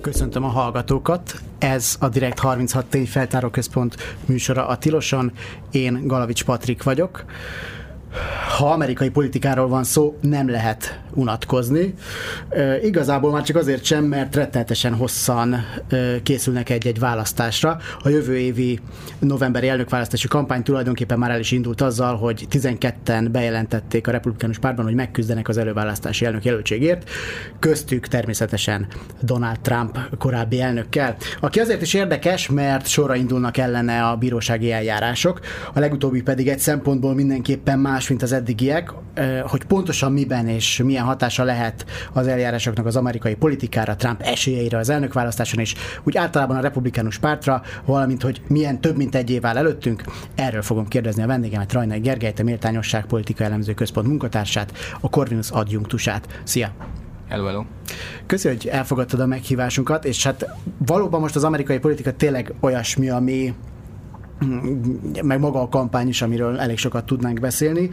Köszöntöm a hallgatókat. Ez a Direkt 36 tényfeltáróközpont műsora a Tiloson. Én Galavics Patrik vagyok ha amerikai politikáról van szó, nem lehet unatkozni. Igazából már csak azért sem, mert rettenetesen hosszan készülnek egy-egy választásra. A jövő évi novemberi elnökválasztási kampány tulajdonképpen már el is indult azzal, hogy 12-en bejelentették a republikánus pártban, hogy megküzdenek az előválasztási elnök jelöltségért, köztük természetesen Donald Trump korábbi elnökkel, aki azért is érdekes, mert sorra indulnak ellene a bírósági eljárások, a legutóbbi pedig egy szempontból mindenképpen más, mint az eddigiek, hogy pontosan miben és milyen hatása lehet az eljárásoknak az amerikai politikára, Trump esélyeire az elnökválasztáson, és úgy általában a republikánus pártra, valamint, hogy milyen több mint egy év áll előttünk. Erről fogom kérdezni a vendégemet, Rajnai Gergelyt, a Méltányosság Politika Elemző Központ munkatársát, a Corvinus adjunktusát. Szia! Hello, hello. Köszönjük, hogy elfogadtad a meghívásunkat, és hát valóban most az amerikai politika tényleg olyasmi, ami meg maga a kampány is, amiről elég sokat tudnánk beszélni.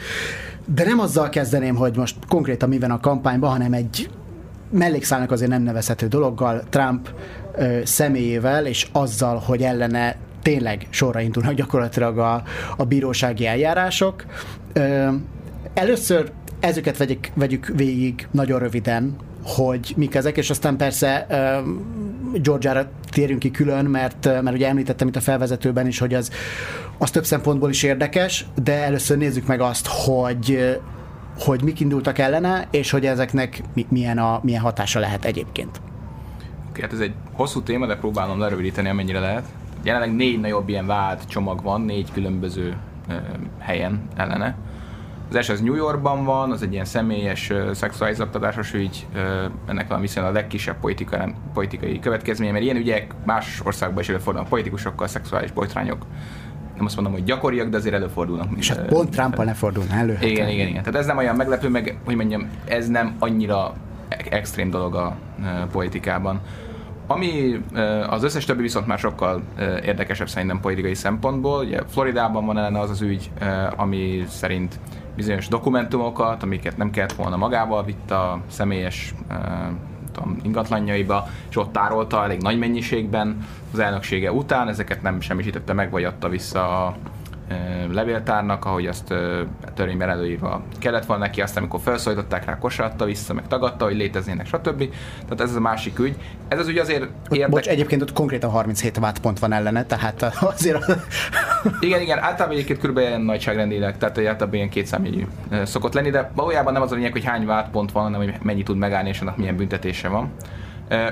De nem azzal kezdeném, hogy most konkrétan mi van a kampányban, hanem egy mellékszálnak azért nem nevezhető dologgal, Trump ö, személyével, és azzal, hogy ellene tényleg sorra indulnak gyakorlatilag a, a bírósági eljárások. Ö, először ezeket vegyük, vegyük végig nagyon röviden, hogy mik ezek, és aztán persze Georgiára térjünk ki külön, mert, mert ugye említettem itt a felvezetőben is, hogy az, az több szempontból is érdekes, de először nézzük meg azt, hogy hogy mik indultak ellene, és hogy ezeknek milyen, a, milyen hatása lehet egyébként. Oké, hát ez egy hosszú téma, de próbálom lerövidíteni, amennyire lehet. Jelenleg négy nagyobb ilyen vált csomag van, négy különböző helyen ellene. Az első az New Yorkban van, az egy ilyen személyes uh, szexuális zaktatásos ügy, uh, ennek van viszonylag a legkisebb politika, politikai következménye, mert ilyen ügyek más országban is előfordulnak, politikusokkal, szexuális botrányok nem azt mondom, hogy gyakoriak, de azért előfordulnak. És hát pont trump ne fordulna elő. Hát igen, igen, igen. Tehát ez nem olyan meglepő, meg hogy mondjam, ez nem annyira extrém dolog a politikában. Ami az összes többi viszont már sokkal érdekesebb szerintem politikai szempontból. Ugye Floridában van ellene az az ügy, ami szerint bizonyos dokumentumokat, amiket nem kellett volna magával, vitt a személyes tudom, ingatlanjaiba, és ott tárolta elég nagy mennyiségben az elnöksége után, ezeket nem semmisítette meg, vagy adta vissza a levéltárnak, ahogy azt törvényben előírva kellett volna neki, aztán amikor felszólították rá, kosaratta vissza, meg tagadta, hogy léteznének, stb. Tehát ez a másik ügy. Ez az ügy azért érdekes. Bocs, egyébként ott konkrétan 37 pont van ellene, tehát azért... igen, igen, általában egyébként kb. ilyen nagyságrendileg, tehát általában ilyen kétszámjegyű szokott lenni, de valójában nem az a lényeg, hogy hány pont van, hanem hogy mennyi tud megállni, és annak milyen büntetése van.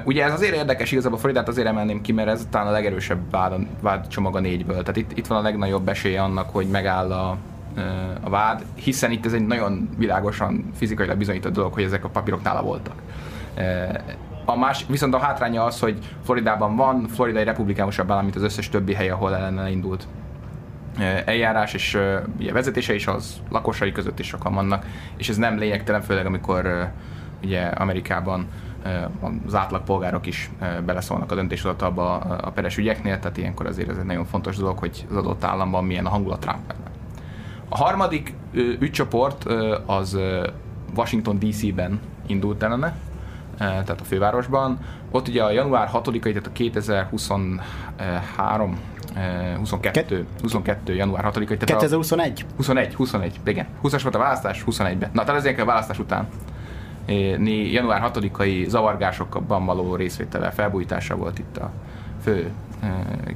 Ugye ez azért érdekes, igazából Floridát azért emelném ki, mert ez talán a legerősebb vád, vád csomag a négyből. Tehát itt, itt van a legnagyobb esélye annak, hogy megáll a, a vád, hiszen itt ez egy nagyon világosan fizikailag bizonyított dolog, hogy ezek a papírok nála voltak. A más, viszont a hátránya az, hogy Floridában van, Florida egy republikánusabb állam, mint az összes többi hely, ahol ellene indult eljárás, és ugye vezetése is az lakosai között is sokan vannak, és ez nem lényegtelen, főleg amikor ugye Amerikában az átlagpolgárok is beleszólnak a döntéshozatalba a peres ügyeknél, tehát ilyenkor azért ez egy nagyon fontos dolog, hogy az adott államban milyen a hangulat Trump A harmadik ügycsoport az Washington DC-ben indult ellene, tehát a fővárosban. Ott ugye a január 6-ai, tehát a 2023 22, 22 január 6-ai. 2021? 21, 21, igen. 20-as volt a választás, 21-ben. Na, tehát ezért a választás után január 6-ai zavargásokban való részvétele, felbújtása volt itt a fő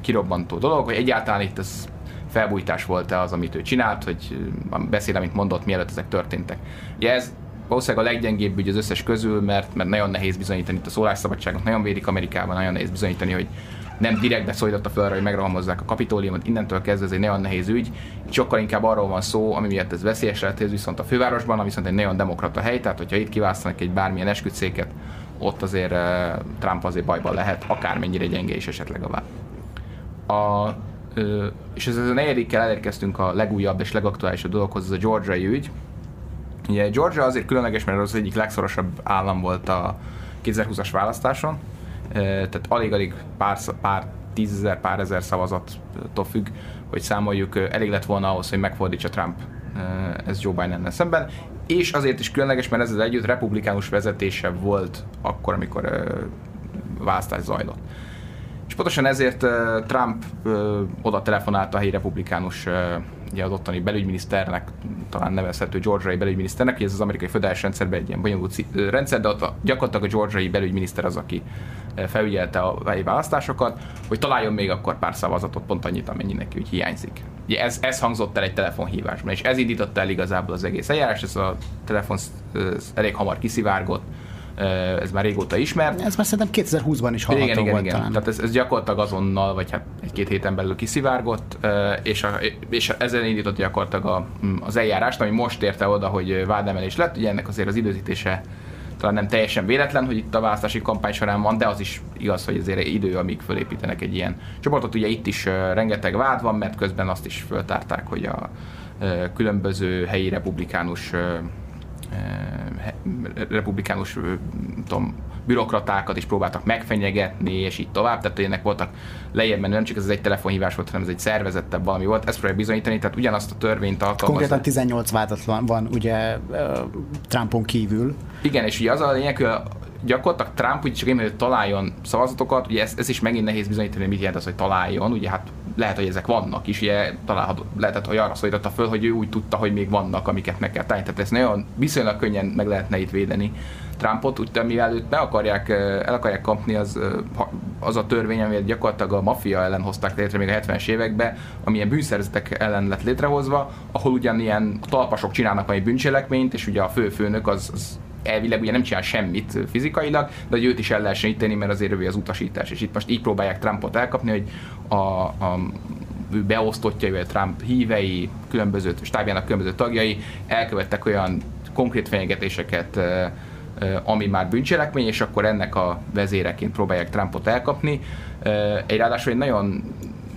kirobbantó dolog, hogy egyáltalán itt ez felbújtás volt-e az, amit ő csinált, hogy beszél, amit mondott, mielőtt ezek történtek. Ugye ez valószínűleg a leggyengébb ügy az összes közül, mert, mert nagyon nehéz bizonyítani itt a szólásszabadságot, nagyon védik Amerikában, nagyon nehéz bizonyítani, hogy nem direktbe szólította fel arra, hogy megrohamozzák a kapitóliumot, innentől kezdve ez egy nagyon nehéz ügy. Itt sokkal inkább arról van szó, ami miatt ez veszélyes lehet, ez viszont a fővárosban, ami viszont egy nagyon demokrata hely, tehát hogyha itt kiválasztanak egy bármilyen esküdszéket, ott azért uh, Trump azért bajban lehet, akármennyire gyenge is esetleg a vád. A, és ez a negyedikkel elérkeztünk a legújabb és legaktuálisabb dologhoz, ez a Georgiai ügy. Ugye Georgia azért különleges, mert az egyik legszorosabb állam volt a 2020-as választáson, tehát alig-alig pár, pár tízezer, pár ezer szavazattól függ, hogy számoljuk, elég lett volna ahhoz, hogy megfordítsa Trump ez Joe biden szemben, és azért is különleges, mert ez az együtt republikánus vezetése volt akkor, amikor választás zajlott. És pontosan ezért Trump oda telefonálta a helyi republikánus ugye az ottani belügyminiszternek, talán nevezhető georgiai belügyminiszternek, hogy ez az amerikai föderális rendszerben egy ilyen bonyolult rendszer, de ott gyakorlatilag a georgiai belügyminiszter az, aki felügyelte a választásokat, hogy találjon még akkor pár szavazatot, pont annyit, amennyi neki úgy hiányzik. Ugye ez, ez hangzott el egy telefonhívásban, és ez indította el igazából az egész eljárás, ez a telefon elég hamar kiszivárgott, ez már régóta ismert. Ez már szerintem 2020-ban is hallható igen, igen, volt igen. talán. Tehát ez, ez gyakorlatilag azonnal, vagy hát egy-két héten belül kiszivárgott, és, a, és ezzel indított gyakorlatilag a, az eljárást, ami most érte oda, hogy vádemelés lett. Ugye ennek azért az időzítése talán nem teljesen véletlen, hogy itt a választási kampány során van, de az is igaz, hogy azért idő, amíg fölépítenek egy ilyen csoportot. Ugye itt is rengeteg vád van, mert közben azt is föltárták, hogy a különböző helyi republikánus republikánus tudom, bürokratákat is próbáltak megfenyegetni, és így tovább. Tehát ennek voltak lejjebb menő, nem csak ez egy telefonhívás volt, hanem ez egy szervezettebb valami volt. Ezt próbálja bizonyítani, tehát ugyanazt a törvényt alkalmazza. Konkrétan 18 vádatlan van ugye Trumpon kívül. Igen, és ugye az a lényeg, hogy gyakorlatilag Trump úgy csak én, hogy találjon szavazatokat, ugye ez, ez is megint nehéz bizonyítani, mit jelent az, hogy találjon, ugye hát lehet, hogy ezek vannak is, ugye található, lehetett, hogy arra szólította föl, hogy ő úgy tudta, hogy még vannak, amiket meg kell találni. Tehát ezt nagyon viszonylag könnyen meg lehetne itt védeni. Trumpot, úgy, mivel őt be akarják, el akarják kapni, az, az a törvény, amit gyakorlatilag a maffia ellen hozták létre még a 70-es években, amilyen bűnszerzetek ellen lett létrehozva, ahol ugyanilyen talpasok csinálnak valami bűncselekményt, és ugye a főfőnök az, az elvileg ugye nem csinál semmit fizikailag, de hogy őt is el lehessen íteni, mert azért ő az utasítás. És itt most így próbálják Trumpot elkapni, hogy a, a ő beosztottjai, vagy Trump hívei, különböző stábjának különböző tagjai elkövettek olyan konkrét fenyegetéseket, ami már bűncselekmény, és akkor ennek a vezéreként próbálják Trumpot elkapni. Egy ráadásul egy nagyon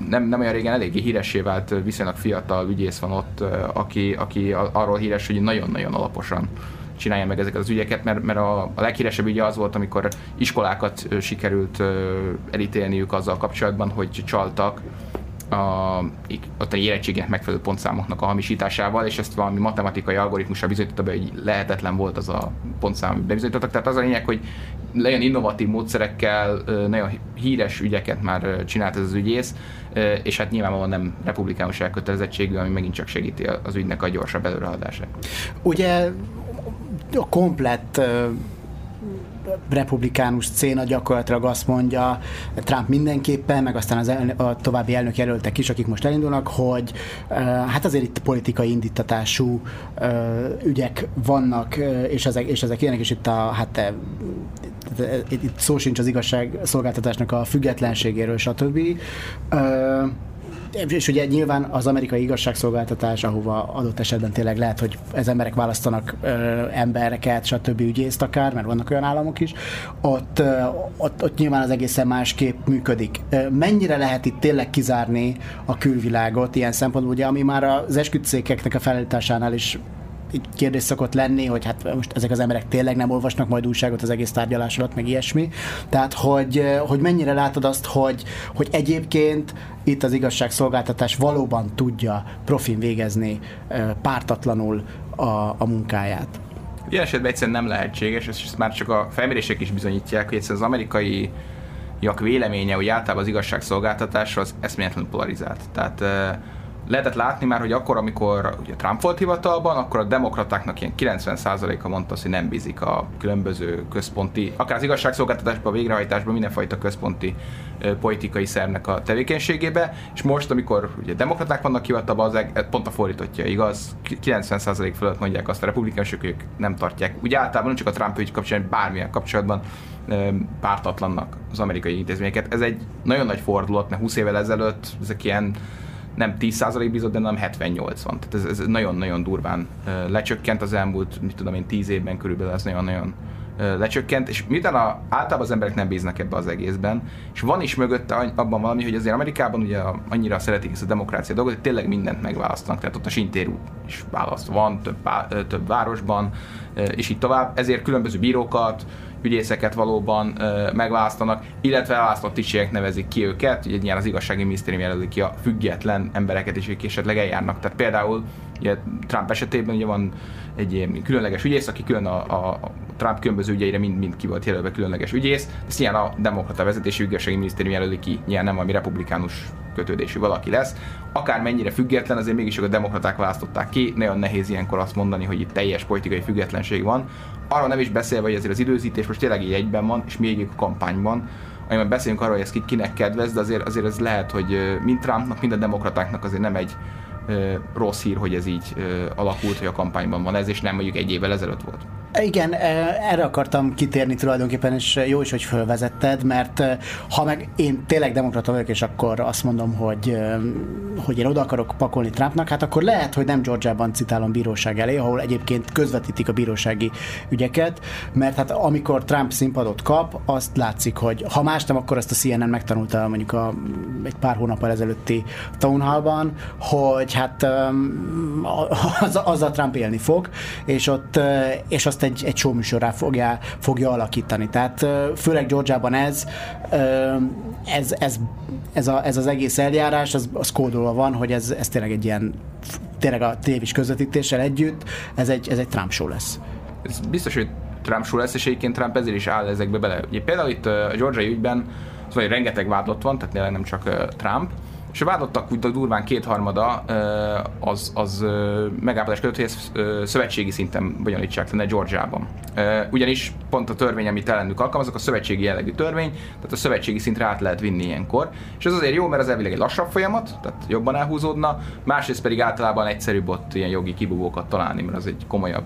nem, nem olyan régen eléggé híressé vált viszonylag fiatal ügyész van ott, aki, aki arról híres, hogy nagyon-nagyon alaposan csinálja meg ezeket az ügyeket, mert, mert a, a leghíresebb ügye az volt, amikor iskolákat sikerült elítélniük azzal kapcsolatban, hogy csaltak a, ott a érettségének megfelelő pontszámoknak a hamisításával, és ezt valami matematikai algoritmusra bizonyította be, hogy lehetetlen volt az a pontszám, amit bebizonyítottak. Tehát az a lényeg, hogy nagyon innovatív módszerekkel nagyon híres ügyeket már csinált ez az ügyész, és hát nyilvánvalóan nem republikánus elkötelezettségű, ami megint csak segíti az ügynek a gyorsabb előreadását. Ugye a komplett republikánus széna gyakorlatilag azt mondja, Trump mindenképpen, meg aztán az el, a további elnök jelöltek is, akik most elindulnak, hogy hát azért itt politikai indítatású ügyek vannak, és ezek, és ezek ilyenek, és itt a, hát itt szó sincs az igazság szolgáltatásnak a függetlenségéről, stb és ugye nyilván az amerikai igazságszolgáltatás, ahova adott esetben tényleg lehet, hogy ez emberek választanak ö, embereket, stb. ügyészt akár, mert vannak olyan államok is, ott, ö, ott, ott nyilván az egészen másképp működik. Mennyire lehet itt tényleg kizárni a külvilágot ilyen szempontból, ugye, ami már az esküdszékeknek a felállításánál is így kérdés szokott lenni, hogy hát most ezek az emberek tényleg nem olvasnak majd újságot az egész tárgyalás alatt, meg ilyesmi. Tehát, hogy, hogy mennyire látod azt, hogy, hogy egyébként itt az igazságszolgáltatás valóban tudja profin végezni pártatlanul a, a munkáját. Ilyen esetben egyszerűen nem lehetséges, és ezt már csak a felmérések is bizonyítják, hogy egyszerűen az amerikai véleménye, hogy általában az igazságszolgáltatás az eszméletlenül polarizált. Tehát lehetett látni már, hogy akkor, amikor ugye Trump volt hivatalban, akkor a demokratáknak ilyen 90%-a mondta azt, hogy nem bízik a különböző központi, akár az igazságszolgáltatásban, a végrehajtásban, mindenfajta központi politikai szervnek a tevékenységébe, és most, amikor ugye demokraták vannak hivatalban, az pont a fordítottja igaz, 90% fölött mondják azt a republikánusok, ők nem tartják. Ugye általában csak a Trump ügy kapcsolatban, bármilyen kapcsolatban pártatlannak az amerikai intézményeket. Ez egy nagyon nagy fordulat, mert 20 évvel ezelőtt ezek ilyen nem 10% bízott, de nem 78 van. Tehát ez, ez nagyon-nagyon durván lecsökkent az elmúlt, mit tudom én, 10 évben körülbelül ez nagyon-nagyon lecsökkent, és miután a, általában az emberek nem bíznak ebbe az egészben, és van is mögötte abban valami, hogy azért Amerikában ugye annyira szeretik ezt a demokrácia dolgot, hogy tényleg mindent megválasztanak, tehát ott a sintérú is választ van több, több városban, és így tovább, ezért különböző bírókat, ügyészeket valóban megválasztanak, illetve választott tisztségek nevezik ki őket, ugye nyilván az igazsági minisztérium jelöli ki a független embereket is, akik esetleg eljárnak. Tehát például ugye Trump esetében ugye van egy ilyen különleges ügyész, aki külön a, a Trump különböző ügyeire mind-mind ki volt jelölve különleges ügyész, ezt ilyen a demokrata vezetési ügyészségi minisztérium jelöli ki, ilyen nem ami republikánus kötődésű valaki lesz. Akár mennyire független, azért mégis a demokraták választották ki, nagyon nehéz ilyenkor azt mondani, hogy itt teljes politikai függetlenség van. Arról nem is beszélve, hogy azért az időzítés most tényleg így egyben van, és még a kampányban, amiben beszélünk arról, hogy ez kinek kedvez, de azért, azért ez lehet, hogy mind Trumpnak, mind a demokratáknak azért nem egy rossz hír, hogy ez így alakult, hogy a kampányban van ez, és nem mondjuk egy évvel ezelőtt volt. Igen, erre akartam kitérni tulajdonképpen, és jó is, hogy fölvezetted, mert ha meg én tényleg demokrata vagyok, és akkor azt mondom, hogy, hogy én oda akarok pakolni Trumpnak, hát akkor lehet, hogy nem Georgiában citálom bíróság elé, ahol egyébként közvetítik a bírósági ügyeket, mert hát amikor Trump színpadot kap, azt látszik, hogy ha más nem, akkor ezt a CNN megtanulta mondjuk a, egy pár hónappal ezelőtti Town Hall-ban, hogy hát az, az a Trump élni fog, és ott, és azt egy, egy show műsorrá fogja, fogja alakítani. Tehát főleg Georgiában ez, ez, ez, ez, a, ez az egész eljárás, az, az kódolva van, hogy ez, ez tényleg egy ilyen tényleg a tévés közvetítéssel együtt, ez egy, ez egy Trump show lesz. Ez biztos, hogy Trump show lesz, és egyébként Trump ezért is áll ezekbe bele. Ugye például itt a Georgia ügyben, szóval rengeteg vádlott van, tehát nem csak Trump, és a vádottak úgy durván kétharmada az, az megállapodás között, hogy ezt szövetségi szinten bonyolítsák lenne Georgiában. Ugyanis pont a törvény, amit ellenük alkalmazok, a szövetségi jellegű törvény, tehát a szövetségi szintre át lehet vinni ilyenkor. És ez azért jó, mert az elvileg egy lassabb folyamat, tehát jobban elhúzódna, másrészt pedig általában egyszerűbb ott ilyen jogi kibúvókat találni, mert az egy komolyabb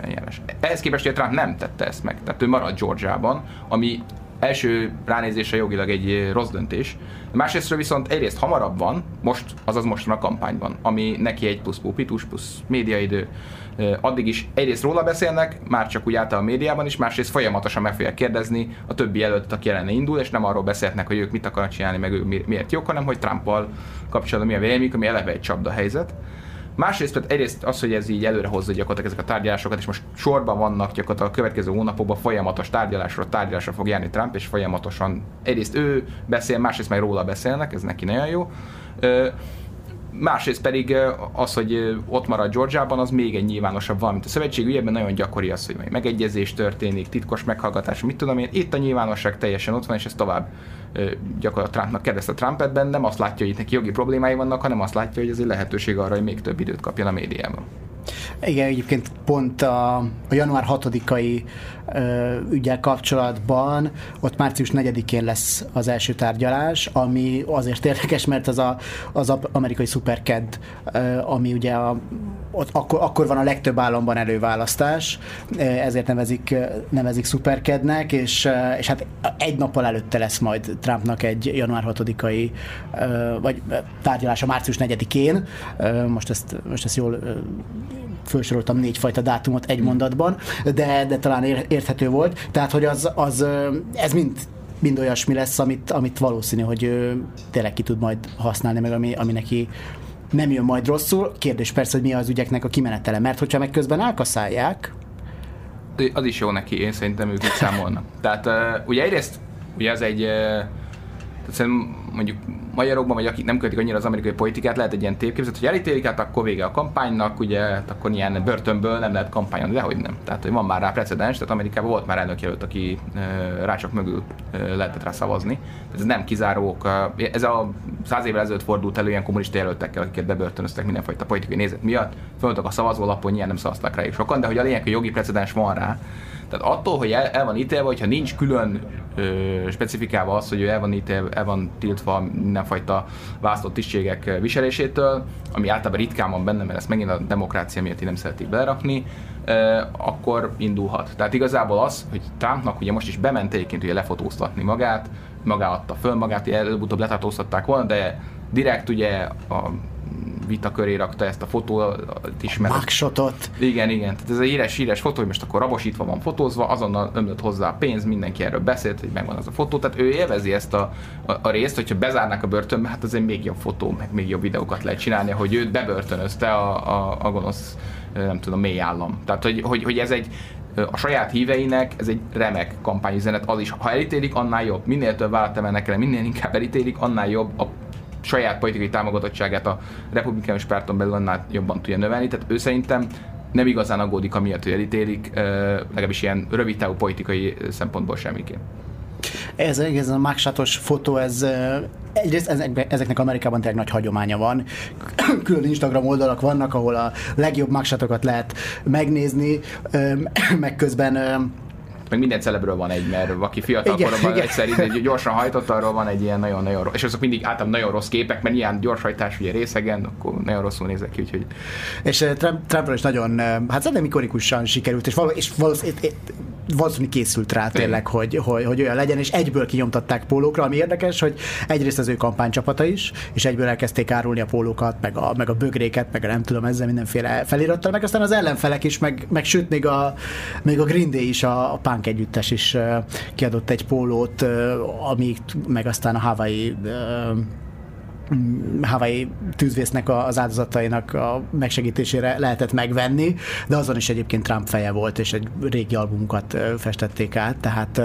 eljárás. Ehhez képest, hogy Trump nem tette ezt meg, tehát ő maradt Georgiában, ami első ránézésre jogilag egy rossz döntés. Másrésztről viszont egyrészt hamarabb van, most, azaz most van a kampányban, ami neki egy plusz púpitus, plusz médiaidő, addig is egyrészt róla beszélnek, már csak úgy által a médiában is, másrészt folyamatosan meg fogják kérdezni a többi jelöltet, aki ellene indul, és nem arról beszélnek, hogy ők mit akarnak csinálni, meg ők miért jók, hanem hogy Trumpal kapcsolatban mi a véleményük, ami eleve egy csapda helyzet. Másrészt pedig egyrészt az, hogy ez így előre hozza gyakorlatilag ezek a tárgyalásokat, és most sorban vannak gyakorlatilag a következő hónapokban folyamatos tárgyalásra, tárgyalásra fog járni Trump, és folyamatosan egyrészt ő beszél, másrészt meg róla beszélnek, ez neki nagyon jó. Másrészt pedig az, hogy ott marad Georgiában, az még egy nyilvánosabb valamint a szövetség ügyében nagyon gyakori az, hogy megegyezés történik, titkos meghallgatás, mit tudom én. Itt a nyilvánosság teljesen ott van, és ez tovább gyakorlatilag Trumpnak kérdezte Trumpet nem azt látja, hogy itt neki jogi problémái vannak, hanem azt látja, hogy ez egy lehetőség arra, hogy még több időt kapjon a médiában. Igen, egyébként pont a, a január 6-ai ügyel kapcsolatban ott március 4-én lesz az első tárgyalás, ami azért érdekes, mert az a, az amerikai szuperked, ami ugye a, ott akkor, akkor van a legtöbb államban előválasztás, ezért nevezik, nevezik szuperkednek, és, és hát egy nappal előtte lesz majd Trumpnak egy január 6-ai vagy tárgyalása március 4-én. Most ezt, most ezt jól felsoroltam négyfajta dátumot egy mondatban, de, de talán érthető volt. Tehát, hogy az, az ez mind mind olyasmi lesz, amit, amit valószínű, hogy ő tényleg ki tud majd használni, meg ami, ami neki nem jön majd rosszul. Kérdés persze, hogy mi az ügyeknek a kimenetele, mert hogyha meg közben elkaszálják, az is jó neki, én szerintem ők így számolnak. Tehát ugye egyrészt, ugye ez egy, uh, tehát mondjuk magyarokban, vagy akik nem követik annyira az amerikai politikát, lehet egy ilyen tépképzet, hogy elítélik, hát akkor vége a kampánynak, ugye, hát akkor ilyen börtönből nem lehet kampányon, de hogy nem. Tehát, hogy van már rá precedens, tehát Amerikában volt már jelölt, aki rácsok mögül lehetett rá szavazni. Ez nem kizárók, ez a száz évvel ezelőtt fordult elő ilyen kommunista jelöltekkel, akiket bebörtönöztek mindenfajta politikai nézet miatt, fölmondtak a szavazólapon, nyilván nem szavaztak rá sokan, de hogy a lényeg, hogy jogi precedens van rá, tehát attól, hogy el, el van ítélve, hogyha nincs külön ö, specifikálva az, hogy ő el van, ítélve, el van tiltva mindenfajta választott tisztségek viselésétől, ami általában ritkán van benne, mert ezt megint a demokrácia miatt nem szeretik belerakni, ö, akkor indulhat. Tehát igazából az, hogy Trumpnak ugye most is bement egyébként ugye lefotóztatni magát, magá adta föl magát, előbb-utóbb letartóztatták volna, de direkt ugye a vita köré rakta ezt a fotót is. Mert Magshotot. Igen, igen. Tehát ez egy híres, híres fotó, hogy most akkor rabosítva van fotózva, azonnal ömlött hozzá a pénz, mindenki erről beszélt, hogy megvan az a fotó. Tehát ő élvezi ezt a, a, a részt, hogyha bezárnák a börtönbe, hát azért még jobb fotó, meg még jobb videókat lehet csinálni, hogy őt bebörtönözte a, a, a gonosz, nem tudom, mély állam. Tehát, hogy, hogy, hogy ez egy, a saját híveinek ez egy remek kampányüzenet, az is, ha elítélik, annál jobb. Minél több vállalat emelnek el, minél inkább elítélik, annál jobb a saját politikai támogatottságát a republikánus párton belül annál jobban tudja növelni. Tehát ő szerintem nem igazán aggódik amiatt, hogy elítélik, legalábbis ilyen rövid távú politikai szempontból semmiképp. Ez, ez a mágsátos fotó, ez egyrészt ezeknek Amerikában tényleg nagy hagyománya van. Külön Instagram oldalak vannak, ahol a legjobb mágsátokat lehet megnézni, meg közben meg minden celebről van egy, mert aki fiatal igen, koromban igen. egyszer így, gyorsan hajtott, arról van egy ilyen nagyon-nagyon rossz, és azok mindig általában nagyon rossz képek, mert ilyen gyorshajtás ugye részegen, akkor nagyon rosszul nézek ki, úgyhogy... És Trump, Trumpról is nagyon, hát szerintem ikonikusan sikerült, és, való, és valószínűleg valószínűleg készült rá tényleg, hogy, hogy, hogy olyan legyen, és egyből kinyomtatták pólókra, ami érdekes, hogy egyrészt az ő kampánycsapata is, és egyből elkezdték árulni a pólókat, meg a, meg a bögréket, meg a nem tudom, ezzel mindenféle felirattal, meg aztán az ellenfelek is, meg, meg sőt, még a, még a Green Day is, a, a punk együttes is kiadott egy pólót, amíg meg aztán a Hawaii Hawaii tűzvésznek az áldozatainak a megsegítésére lehetett megvenni, de azon is egyébként Trump feje volt, és egy régi albumukat festették át, tehát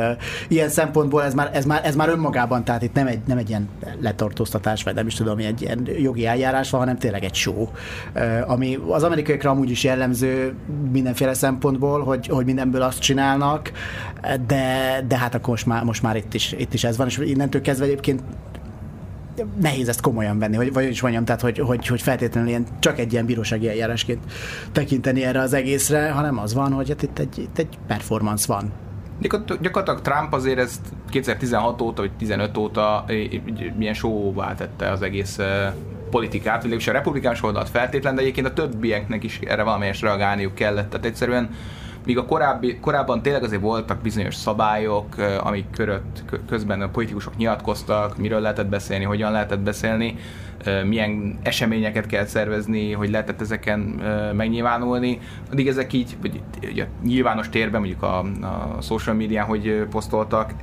ilyen szempontból ez már, ez már, ez már önmagában, tehát itt nem egy, nem egy ilyen letartóztatás, vagy nem is tudom, egy ilyen jogi eljárás van, hanem tényleg egy show, ami az amerikaiakra amúgy is jellemző mindenféle szempontból, hogy, hogy mindenből azt csinálnak, de, de hát akkor most már, most már itt, is, itt is ez van, és innentől kezdve egyébként nehéz ezt komolyan venni, hogy, vagy is mondjam, tehát hogy, hogy, hogy feltétlenül ilyen, csak egy ilyen bírósági eljárásként tekinteni erre az egészre, hanem az van, hogy hát itt egy, itt egy performance van. Gyakorlatilag Trump azért ezt 2016 óta, vagy 15 óta milyen show tette az egész politikát, vagy legalábbis a republikánus oldalt feltétlen, de egyébként a többieknek is erre valamelyest reagálniuk kellett. Tehát egyszerűen míg a korábbi, korábban tényleg azért voltak bizonyos szabályok, amik körött, közben a politikusok nyilatkoztak, miről lehetett beszélni, hogyan lehetett beszélni, milyen eseményeket kell szervezni, hogy lehetett ezeken megnyilvánulni. Addig ezek így, vagy ugye, nyilvános térben, mondjuk a, a social médián, hogy posztoltak,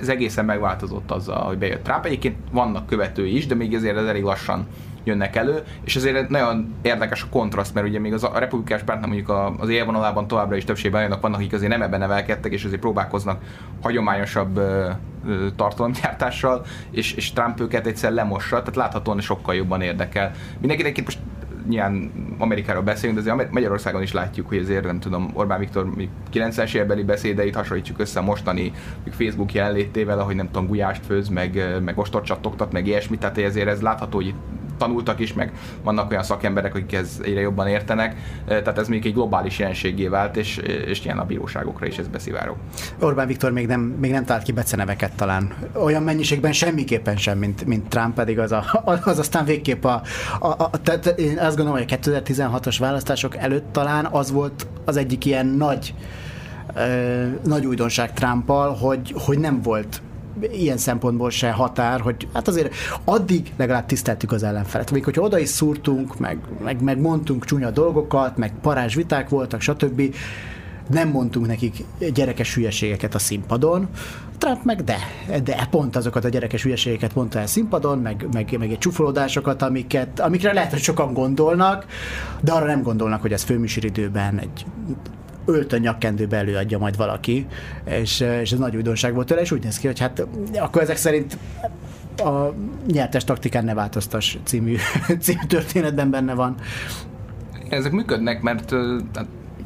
ez egészen megváltozott azzal, hogy bejött Trump. Egyébként vannak követői is, de még ezért ez elég lassan jönnek elő, és ezért nagyon érdekes a kontraszt, mert ugye még az a republikás pártnak mondjuk az élvonalában továbbra is többségben olyanok vannak, akik azért nem ebben nevelkedtek, és azért próbálkoznak hagyományosabb tartalomgyártással, és, és Trump őket egyszer lemossa, tehát láthatóan sokkal jobban érdekel. Mindenki egyébként most nyilván Amerikáról beszélünk, de azért Magyarországon is látjuk, hogy azért nem tudom, Orbán Viktor 90-es évbeli beszédeit hasonlítsuk össze mostani Facebook jelenlétével, ahogy nem tudom, gulyást főz, meg, meg ostort csattogtat, meg ilyesmit, tehát ezért ez látható, hogy tanultak is, meg vannak olyan szakemberek, akik ez egyre jobban értenek, tehát ez még egy globális jelenségé vált, és, és ilyen a bíróságokra is ez beszivárog. Gondolom Viktor még nem, még nem talált ki beceneveket talán. Olyan mennyiségben semmiképpen sem, mint, mint Trump, pedig az, a, az aztán végképp a, a, a tehát én azt gondolom, hogy a 2016-os választások előtt talán az volt az egyik ilyen nagy nagy újdonság Trumpal, hogy, hogy nem volt ilyen szempontból se határ, hogy hát azért addig legalább tiszteltük az ellenfelet. Még hogyha oda is szúrtunk, meg, meg, meg mondtunk csúnya dolgokat, meg parázs viták voltak, stb., nem mondtunk nekik gyerekes hülyeségeket a színpadon, Trump meg de, de pont azokat a gyerekes hülyeségeket mondta el színpadon, meg, meg, meg egy csúfolódásokat, amiket, amikre lehet, hogy sokan gondolnak, de arra nem gondolnak, hogy ez főműsoridőben egy öltön nyakkendőbe előadja majd valaki, és, és ez nagy újdonság volt tőle, és úgy néz ki, hogy hát akkor ezek szerint a nyertes taktikán ne változtas című, című történetben benne van. Ezek működnek, mert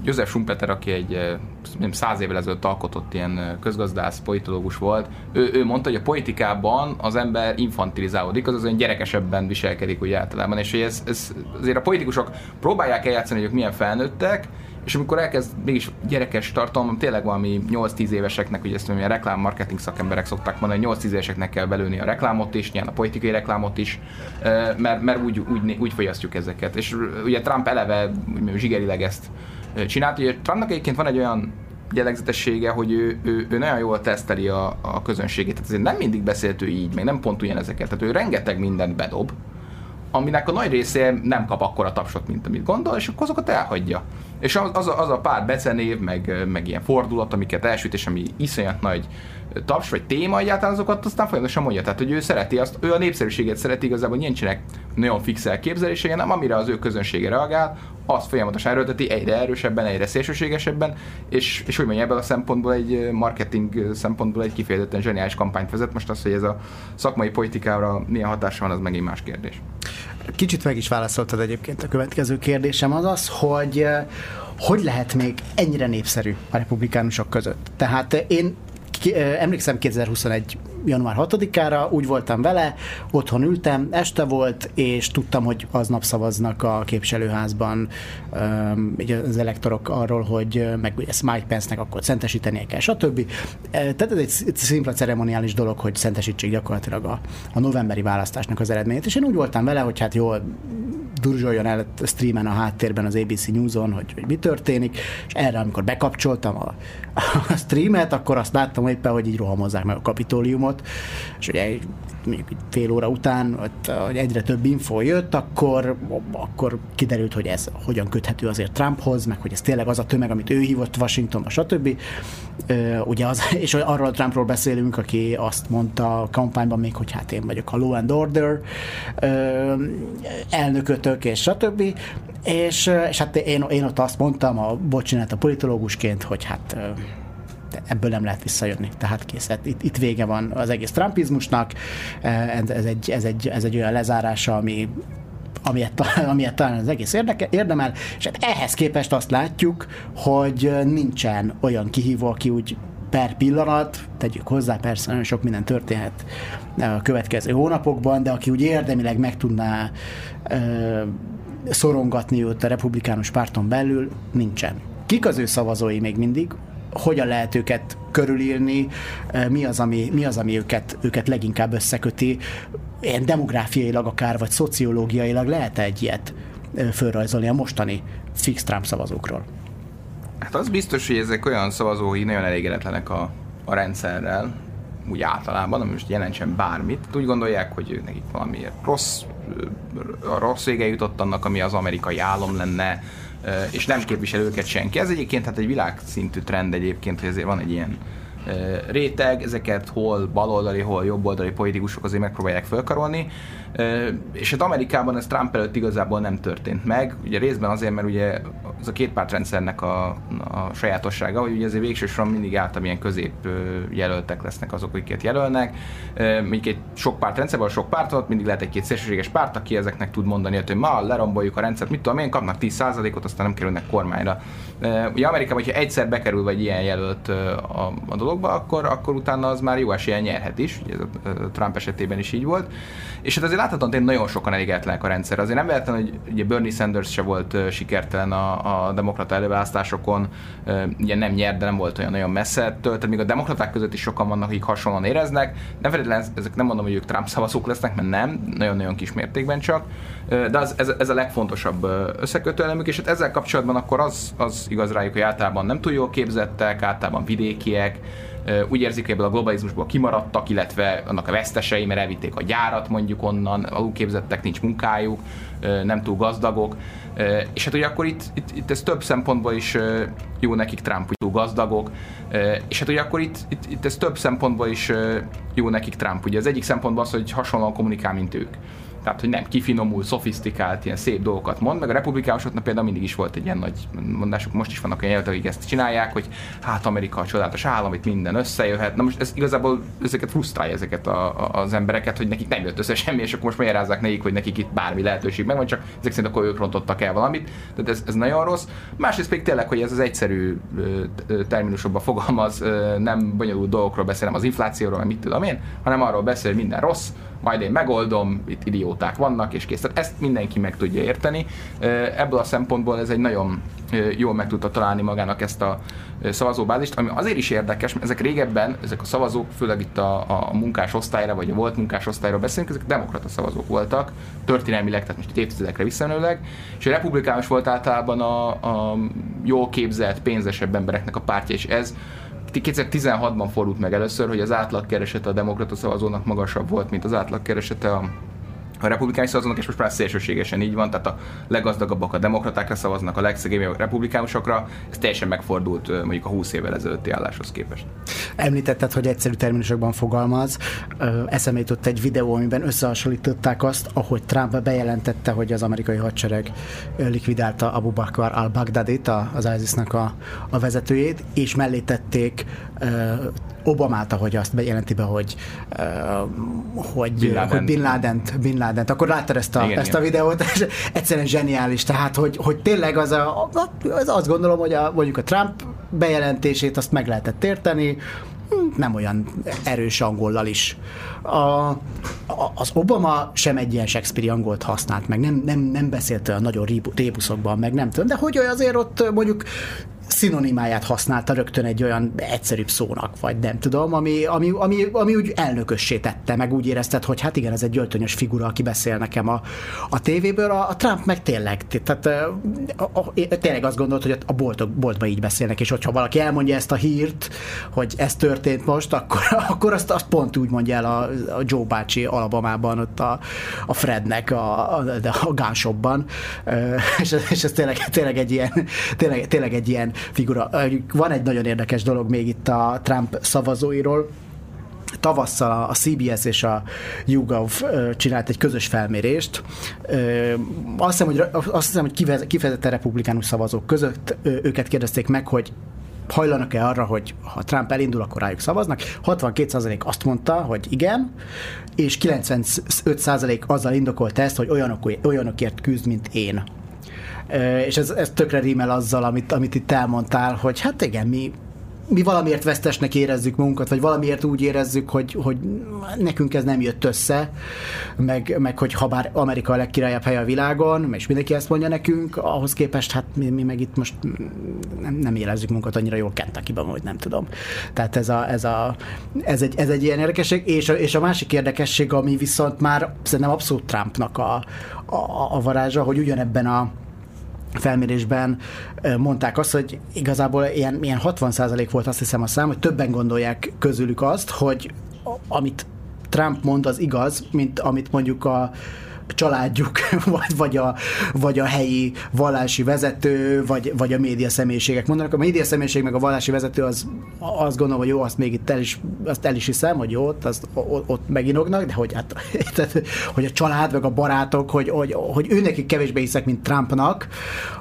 József Schumpeter, aki egy nem száz évvel ezelőtt alkotott ilyen közgazdász, politológus volt, ő, ő mondta, hogy a politikában az ember infantilizálódik, azaz olyan gyerekesebben viselkedik úgy általában, és hogy ez, ez, azért a politikusok próbálják eljátszani, hogy ők milyen felnőttek, és amikor elkezd mégis gyerekes tartalom, tényleg valami 8-10 éveseknek, ugye ezt a reklám marketing szakemberek szokták mondani, hogy 8-10 éveseknek kell belőni a reklámot is, nyilván a politikai reklámot is, mert, mert úgy, úgy, úgy fogyasztjuk ezeket. És ugye Trump eleve zsigerileg ezt csinált. Ugye Trumpnak egyébként van egy olyan jellegzetessége, hogy ő, ő, ő nagyon jól teszteli a, a közönségét. Tehát azért nem mindig beszélt ő így, meg nem pont ugyanezeket. Tehát ő rengeteg mindent bedob, aminek a nagy része nem kap akkora tapsot, mint amit gondol, és akkor azokat elhagyja. És az, az, a, az a pár becenév, meg, meg ilyen fordulat, amiket elsüt, és ami iszonyat nagy taps vagy téma egyáltalán azokat aztán folyamatosan mondja. Tehát, hogy ő szereti azt, ő a népszerűséget szereti igazából, nincsenek nagyon fix elképzelései, hanem amire az ő közönsége reagál, azt folyamatosan erőlteti egyre erősebben, egyre szélsőségesebben, és, és hogy mondja, ebből a szempontból egy marketing szempontból egy kifejezetten zseniális kampányt vezet. Most az, hogy ez a szakmai politikára milyen hatása van, az megint más kérdés. Kicsit meg is válaszoltad egyébként a következő kérdésem az az, hogy hogy lehet még ennyire népszerű a republikánusok között? Tehát én emlékszem 2021 január 6-ára, úgy voltam vele, otthon ültem, este volt, és tudtam, hogy aznap szavaznak a képviselőházban az elektorok arról, hogy meg ezt Mike Pence-nek akkor szentesítenie kell, stb. Tehát ez egy szimpla ceremoniális dolog, hogy szentesítsék gyakorlatilag a, a novemberi választásnak az eredményét, és én úgy voltam vele, hogy hát jól durzsoljon el streamen a háttérben az ABC News-on, hogy, hogy mi történik, és erre, amikor bekapcsoltam a, a streamet, akkor azt láttam éppen, hogy így rohamozzák meg a kapitóliumot, és ugye mondjuk fél óra után, hogy egyre több info jött, akkor, akkor kiderült, hogy ez hogyan köthető azért Trumphoz, meg hogy ez tényleg az a tömeg, amit ő hívott Washingtonba, stb. Ugye az, és arról a Trumpról beszélünk, aki azt mondta a kampányban még, hogy hát én vagyok a law and order elnökötök, és stb. És, és hát én, én ott azt mondtam, a bocsánat, a politológusként, hogy hát ebből nem lehet visszajönni. Tehát kész, hát itt, itt vége van az egész trumpizmusnak, ez egy, ez egy, ez egy olyan lezárása, ami amilyet, amilyet talán az egész érdeke, érdemel, és hát ehhez képest azt látjuk, hogy nincsen olyan kihívó, aki úgy per pillanat, tegyük hozzá, persze nagyon sok minden történhet a következő hónapokban, de aki úgy érdemileg meg tudná ö, szorongatni őt a republikánus párton belül, nincsen. Kik az ő szavazói még mindig? Hogyan lehet őket körülírni, mi az, ami, mi az, ami őket, őket leginkább összeköti, ilyen demográfiailag akár, vagy szociológiailag lehet egy ilyet fölrajzolni a mostani fix Trump szavazókról? Hát az biztos, hogy ezek olyan szavazói nagyon elégedetlenek a, a rendszerrel, úgy általában, ami most jelentsen bármit, úgy gondolják, hogy nekik valami rossz, a rossz vége jutott annak, ami az amerikai állam lenne, és nem képvisel őket senki. Ez egyébként hát egy világszintű trend egyébként, hogy ezért van egy ilyen réteg, ezeket hol baloldali, hol jobboldali politikusok azért megpróbálják felkarolni, és hát Amerikában ez Trump előtt igazából nem történt meg, ugye részben azért, mert ugye az a két pártrendszernek a, a sajátossága, hogy ugye azért végső soron mindig általában ilyen közép jelöltek lesznek azok, akiket jelölnek. Mondjuk egy sok pártrendszerben, sok párt ott mindig lehet egy-két szélsőséges párt, aki ezeknek tud mondani, hogy ma leromboljuk a rendszert, mit tudom én, kapnak 10%-ot, aztán nem kerülnek kormányra. Ugye Amerikában, hogyha egyszer bekerül vagy ilyen jelölt a, a dologba, akkor, akkor utána az már jó esélyen nyerhet is, ugye ez a Trump esetében is így volt. És hát azért láthatóan tényleg nagyon sokan elégedetlenek a rendszer. Azért nem véletlen, hogy ugye Bernie Sanders se volt sikertelen a, a demokrata előválasztásokon, ugye nem nyert, de nem volt olyan nagyon messze ettől, tehát még a demokraták között is sokan vannak, akik hasonlóan éreznek. Nem feltétlenül ezek nem mondom, hogy ők Trump szavazók lesznek, mert nem, nagyon-nagyon kis mértékben csak, de az, ez, ez a legfontosabb összekötő elemük, és hát ezzel kapcsolatban akkor az, az igaz rájuk, hogy általában nem túl jól képzettek, általában vidékiek, úgy érzik, hogy ebből a globalizmusból kimaradtak, illetve annak a vesztesei, mert elvitték a gyárat mondjuk onnan, alulképzettek, nincs munkájuk, nem túl gazdagok. És hát ugye akkor itt, itt, itt ez több szempontból is jó nekik Trump, hogy túl gazdagok. És hát ugye akkor itt, itt, itt ez több szempontból is jó nekik Trump. Ugye az egyik szempontból az, hogy hasonlóan kommunikál, mint ők tehát hogy nem kifinomul, szofisztikált, ilyen szép dolgokat mond, meg a republikánusoknak például mindig is volt egy ilyen nagy mondásuk, most is vannak olyan jelöltek, akik ezt csinálják, hogy hát Amerika a csodálatos állam, itt minden összejöhet. Na most ez igazából ezeket frusztrálja ezeket a, a, az embereket, hogy nekik nem jött össze semmi, és akkor most magyarázzák nekik, hogy nekik itt bármi lehetőség meg van, csak ezek szerint akkor ők rontottak el valamit. Tehát ez, ez nagyon rossz. Másrészt pedig tényleg, hogy ez az egyszerű terminusokban fogalmaz, nem bonyolult dolgokról beszélem, az inflációról, mit tudom én, hanem arról beszél, hogy minden rossz, majd én megoldom, itt idióták vannak, és kész. Tehát ezt mindenki meg tudja érteni. Ebből a szempontból ez egy nagyon jól meg tudta találni magának ezt a szavazóbázist, ami azért is érdekes, mert ezek régebben, ezek a szavazók, főleg itt a, a munkás osztályra, vagy a volt munkás osztályra beszélünk, ezek demokrata szavazók voltak, történelmileg, tehát most évtizedekre visszamenőleg, és a republikánus volt általában a, a jól képzett, pénzesebb embereknek a pártja, és ez 2016-ban fordult meg először, hogy az átlagkeresete a demokrata szavazónak magasabb volt, mint az átlagkeresete a a republikánus szavazók, és most már szélsőségesen így van, tehát a leggazdagabbak a demokratákra szavaznak, a legszegényebbek a republikánusokra, ez teljesen megfordult mondjuk a 20 évvel ezelőtti álláshoz képest. Említetted, hogy egyszerű terminusokban fogalmaz. Eszembe jutott egy videó, amiben összehasonlították azt, ahogy Trump bejelentette, hogy az amerikai hadsereg likvidálta Abu Bakr al-Baghdadit, az ISIS-nak a, a vezetőjét, és mellé tették Obamát, ahogy azt bejelenti be, hogy, uh, hogy, Bin Laden. hogy Bin laden Bin laden Akkor láttad ezt a, igen, ezt igen. a videót, és egyszerűen zseniális. Tehát, hogy, hogy tényleg az, a, az azt gondolom, hogy a, mondjuk a Trump bejelentését azt meg lehetett érteni, nem olyan erős angollal is. A, a, az Obama sem egy ilyen Shakespeare angolt használt meg, nem, nem, nem beszélt olyan nagyon rébuszokban, meg nem tudom, de hogy azért ott mondjuk szinonimáját használta rögtön egy olyan egyszerűbb szónak, vagy nem tudom, ami, ami, ami, ami úgy elnökössé tette, meg úgy érezted, hogy hát igen, ez egy öltönyös figura, aki beszél nekem a, a tévéből, a, a Trump meg tényleg, tehát a, a, tényleg azt gondolt, hogy a boltok, boltba így beszélnek, és hogyha valaki elmondja ezt a hírt, hogy ez történt most, akkor, akkor azt, azt pont úgy mondja el a, a Joe bácsi Alabamában, ott a, a Frednek a, a, a gunshopban, és, és ez tényleg, tényleg egy ilyen, tényleg, tényleg egy ilyen figura. Van egy nagyon érdekes dolog még itt a Trump szavazóiról, tavasszal a CBS és a YouGov csinált egy közös felmérést. Azt hiszem, hogy, azt hiszem, hogy kifejezetten republikánus szavazók között őket kérdezték meg, hogy hajlanak-e arra, hogy ha Trump elindul, akkor rájuk szavaznak. 62% azt mondta, hogy igen, és 95% azzal indokolta ezt, hogy olyanok, olyanokért küzd, mint én és ez, ez tökre rímel azzal, amit, amit itt elmondtál, hogy hát igen, mi mi valamiért vesztesnek érezzük magunkat, vagy valamiért úgy érezzük, hogy, hogy nekünk ez nem jött össze, meg, meg hogy ha bár Amerika a legkirályabb hely a világon, és mindenki ezt mondja nekünk, ahhoz képest hát mi, mi meg itt most nem, nem érezzük magunkat annyira jól Kentucky-ban, vagy nem tudom. Tehát ez, a, ez, a, ez, egy, ez egy ilyen érdekesség, és a, és a másik érdekesség, ami viszont már szerintem abszolút Trumpnak a, a, a varázsa, hogy ugyanebben a felmérésben mondták azt, hogy igazából ilyen, ilyen 60% volt azt hiszem a szám, hogy többen gondolják közülük azt, hogy amit Trump mond, az igaz, mint amit mondjuk a családjuk, vagy, vagy, a, vagy a helyi vallási vezető, vagy, vagy a média személyiségek mondanak. A média személyiség meg a vallási vezető az azt gondolom, hogy jó, azt még itt el is, azt el is hiszem, hogy jó, ott, azt, ott meginognak, de hogy, hát, tehát, hogy a család, meg a barátok, hogy, hogy, hogy őnek kevésbé hiszek, mint Trumpnak,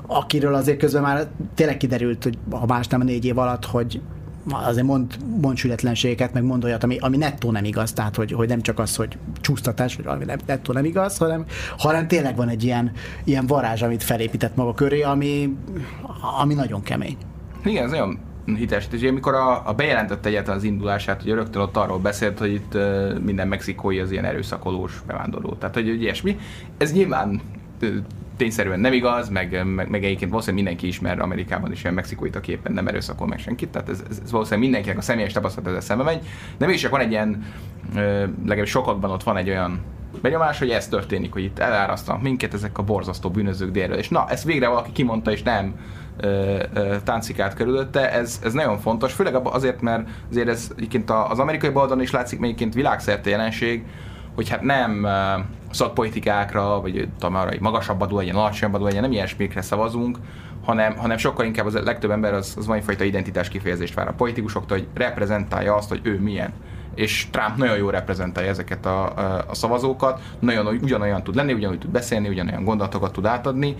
akiről azért közben már tényleg kiderült, hogy ha más nem a négy év alatt, hogy azért mond, mond sületlenségeket, meg mond olyat, ami, ami nettó nem igaz, tehát hogy, hogy nem csak az, hogy csúsztatás, vagy valami nem, nettó nem igaz, hanem, hanem tényleg van egy ilyen, ilyen varázs, amit felépített maga köré, ami, ami nagyon kemény. Igen, ez nagyon hiteles. És amikor a, a bejelentett egyáltalán az indulását, hogy rögtön ott arról beszélt, hogy itt minden mexikói az ilyen erőszakolós bevándorló. Tehát, hogy, hogy ilyesmi. Ez nyilván tényszerűen nem igaz, meg, meg, meg egyébként valószínűleg mindenki ismer Amerikában is ilyen mexikóit, aki éppen nem erőszakol meg senkit, tehát ez, ez, ez valószínűleg mindenkinek a személyes tapasztalat ezzel szembe megy, de mégis van egy ilyen, legalábbis sokakban ott van egy olyan benyomás, hogy ez történik, hogy itt elárasztanak minket ezek a borzasztó bűnözők délről. És na, ezt végre valaki kimondta, és nem ö, ö, táncikát körülötte, ez, ez nagyon fontos, főleg azért, mert azért ez egyébként az amerikai baloldalon is látszik, egyébként világszerte jelenség, hogy hát nem szakpolitikákra, vagy tudom, arra, hogy magasabb adó legyen, alacsonyabb adó legyen, nem ilyesmikre szavazunk, hanem, hanem sokkal inkább az legtöbb ember az, az valamifajta identitás kifejezést vár a politikusoktól, hogy reprezentálja azt, hogy ő milyen és Trump nagyon jól reprezentálja ezeket a, a, szavazókat, nagyon ugyanolyan tud lenni, ugyanúgy tud beszélni, ugyanolyan gondolatokat tud átadni,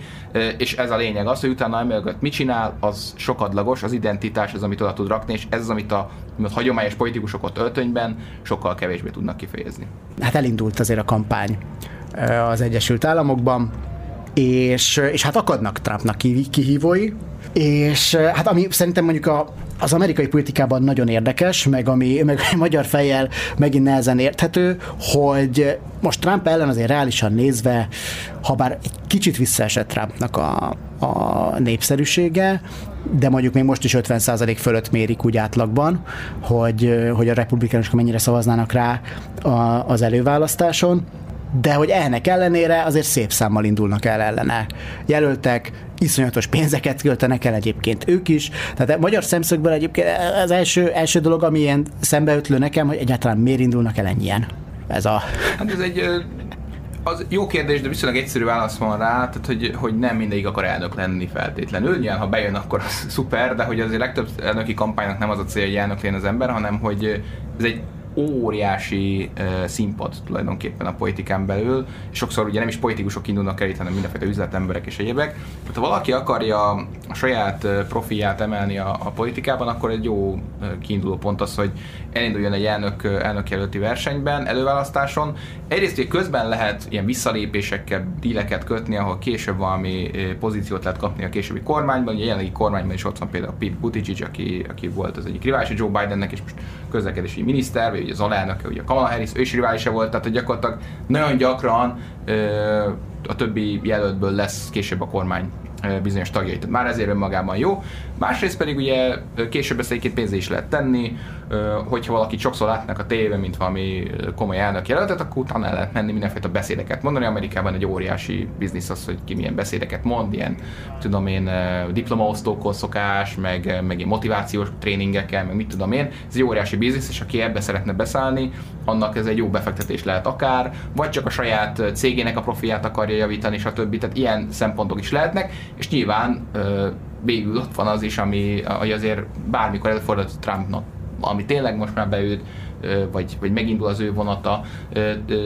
és ez a lényeg az, hogy utána emögött mit csinál, az sokadlagos, az identitás az, amit oda tud rakni, és ez az, amit a, a hagyományos politikusok ott öltönyben sokkal kevésbé tudnak kifejezni. Hát elindult azért a kampány az Egyesült Államokban, és, és hát akadnak Trumpnak kihívói, és hát ami szerintem mondjuk a, az amerikai politikában nagyon érdekes, meg ami meg a magyar fejjel megint nehezen érthető, hogy most Trump ellen azért reálisan nézve, ha bár egy kicsit visszaesett Trumpnak a, a népszerűsége, de mondjuk még most is 50% fölött mérik úgy átlagban, hogy, hogy a republikánusok mennyire szavaznának rá a, az előválasztáson de hogy ennek ellenére azért szép számmal indulnak el ellene. Jelöltek, iszonyatos pénzeket költenek el egyébként ők is. Tehát a magyar szemszögből egyébként az első, első dolog, ami ilyen szembeötlő nekem, hogy egyáltalán miért indulnak el ennyien. Ez a... Hát ez egy az jó kérdés, de viszonylag egyszerű válasz van rá, tehát hogy, hogy nem mindig akar elnök lenni feltétlenül. Nyilván, ha bejön, akkor az szuper, de hogy azért legtöbb elnöki kampánynak nem az a célja, hogy elnök legyen az ember, hanem hogy ez egy óriási uh, színpad tulajdonképpen a politikán belül, sokszor ugye nem is politikusok indulnak el itt, hanem mindenféle üzletemberek és egyébek. Tehát ha valaki akarja a saját profiát emelni a, a politikában, akkor egy jó kiinduló pont az, hogy elinduljon egy elnök, elnökjelölti versenyben, előválasztáson. Egyrészt hogy közben lehet ilyen visszalépésekkel díleket kötni, ahol később valami pozíciót lehet kapni a későbbi kormányban. Ugye a jelenlegi kormányban is ott van például Pete Buttigieg, aki, aki volt az egyik rivális Joe Bidennek, és most közlekedési miniszter, vagy ugye az alelnöke, ugye Kamala Harris, ő is riválisa volt, tehát hogy gyakorlatilag nagyon gyakran a többi jelöltből lesz később a kormány bizonyos tagjai. Tehát már ezért önmagában jó. Másrészt pedig ugye később ezt egyébként pénzé is lehet tenni, hogyha valaki sokszor látnak a tévében, mint valami komoly elnök jelöltet, akkor utána el lehet menni mindenféle beszédeket mondani. Amerikában egy óriási biznisz az, hogy ki milyen beszédeket mond, ilyen, tudom én, diplomaosztókon szokás, meg, meg ilyen motivációs tréningekkel, meg mit tudom én. Ez egy óriási biznisz, és aki ebbe szeretne beszállni, annak ez egy jó befektetés lehet akár, vagy csak a saját cégének a profiát akarja javítani, stb. Tehát ilyen szempontok is lehetnek, és nyilván végül ott van az is, ami, ami azért bármikor előfordult Trumpnak, ami tényleg most már beült, vagy, vagy megindul az ő vonata,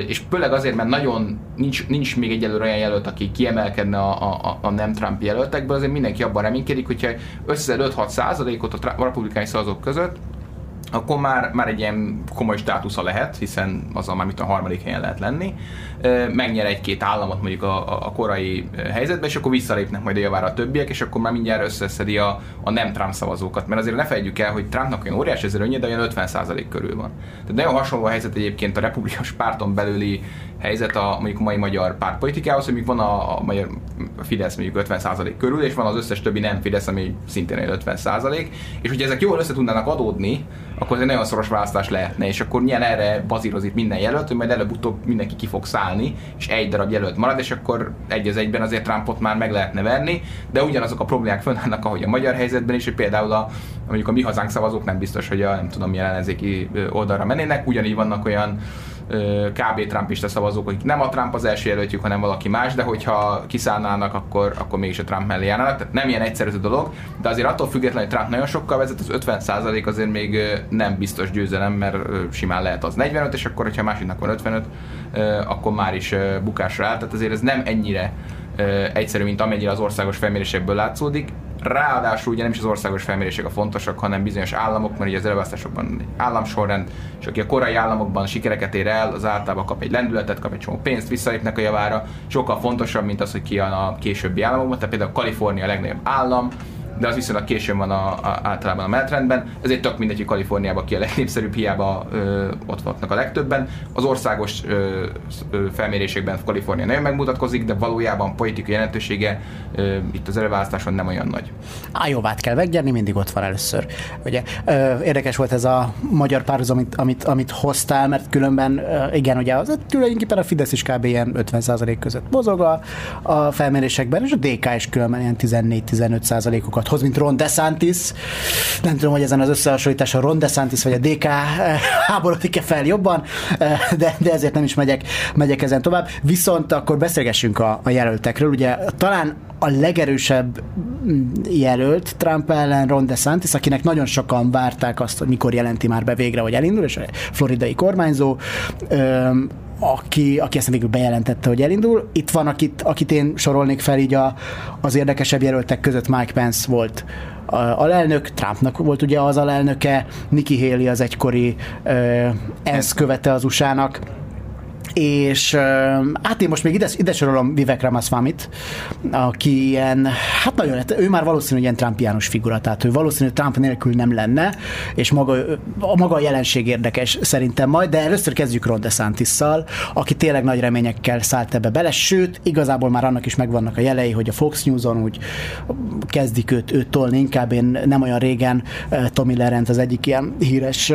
és főleg azért, mert nagyon nincs, nincs még egyelőre olyan jelölt, aki kiemelkedne a, a, a nem Trump jelöltekből, azért mindenki abban reménykedik, hogyha össze 5-6 százalékot a republikáni szavazók között, akkor már, már egy ilyen komoly státusza lehet, hiszen azzal már mit a harmadik helyen lehet lenni. Megnyer egy-két államot mondjuk a, a korai helyzetben, és akkor visszalépnek majd a javára a többiek, és akkor már mindjárt összeszedi a, a nem Trump szavazókat. Mert azért ne felejtjük el, hogy Trumpnak olyan óriási ezerőnye, de olyan 50% körül van. Tehát nagyon hasonló a helyzet egyébként a republikás párton belüli helyzet a mondjuk a mai magyar pártpolitikához, hogy van a, a magyar Fidesz mondjuk 50% körül, és van az összes többi nem Fidesz, ami szintén 50%, és hogy ezek jól össze tudnának adódni, akkor ez egy nagyon szoros választás lehetne, és akkor milyen erre bazírozik minden jelölt, hogy majd előbb-utóbb mindenki ki fog szállni, és egy darab jelölt marad, és akkor egy az egyben azért Trumpot már meg lehetne verni, de ugyanazok a problémák fönnállnak, ahogy a magyar helyzetben is, hogy például a, mondjuk a mi hazánk szavazók nem biztos, hogy a nem tudom milyen ellenzéki oldalra mennének, ugyanígy vannak olyan kb. Trumpista szavazók, akik nem a Trump az első jelöltjük, hanem valaki más, de hogyha kiszállnának, akkor, akkor mégis a Trump mellé járnának. Tehát nem ilyen egyszerű dolog, de azért attól függetlenül, hogy Trump nagyon sokkal vezet, az 50% azért még nem biztos győzelem, mert simán lehet az 45, és akkor, hogyha másiknak van 55, akkor már is bukásra áll. Tehát azért ez nem ennyire egyszerű, mint amennyire az országos felmérésekből látszódik. Ráadásul ugye nem is az országos felmérések a fontosak, hanem bizonyos államok, mert ugye az előválasztásokban államsorrend, és aki a korai államokban sikereket ér el, az általában kap egy lendületet, kap egy csomó pénzt, visszalépnek a javára, sokkal fontosabb, mint az, hogy ki a későbbi államokban. Tehát például Kalifornia a legnagyobb állam, de az viszonylag későn van a, a, általában a menetrendben, ezért tök mindegy, hogy Kaliforniában ki a legnépszerűbb, hiába ö, ott vannak a legtöbben. Az országos ö, ö, felmérésekben Kalifornia nagyon megmutatkozik, de valójában politikai jelentősége ö, itt az előválasztáson nem olyan nagy. Ájóvát kell meggyerni, mindig ott van először. Ugye, ö, érdekes volt ez a magyar párhuzam, amit, amit, amit hoztál, mert különben ö, igen, ugye az tulajdonképpen a Fidesz is kb. ilyen 50% között mozog a, a felmérésekben, és a DK is különben ilyen 14-15%-okat hoz, mint Ron DeSantis. Nem tudom, hogy ezen az összehasonlítás a Ron DeSantis vagy a DK háborodik-e fel jobban, eh, de, de ezért nem is megyek, megyek ezen tovább. Viszont akkor beszélgessünk a, a jelöltekről. Ugye talán a legerősebb jelölt Trump ellen Ron DeSantis, akinek nagyon sokan várták azt, hogy mikor jelenti már be végre, hogy elindul, és a floridai kormányzó aki, aki ezt végül bejelentette, hogy elindul. Itt van, akit, akit én sorolnék fel így a, az érdekesebb jelöltek között Mike Pence volt alelnök, Trumpnak volt ugye az alelnöke, Nikki Haley az egykori uh, ENSZ követe az USA-nak, és hát én most még ide, ide sorolom Vivek Ramaswamit, aki ilyen, hát nagyon, ő már valószínű ilyen Trumpiánus figura, tehát ő valószínű Trump nélkül nem lenne, és maga, a maga a jelenség érdekes szerintem majd, de először kezdjük Ron desantis aki tényleg nagy reményekkel szállt ebbe bele, sőt, igazából már annak is megvannak a jelei, hogy a Fox News-on úgy kezdik őt, őt tolni, inkább én nem olyan régen Tommy Lerent, az egyik ilyen híres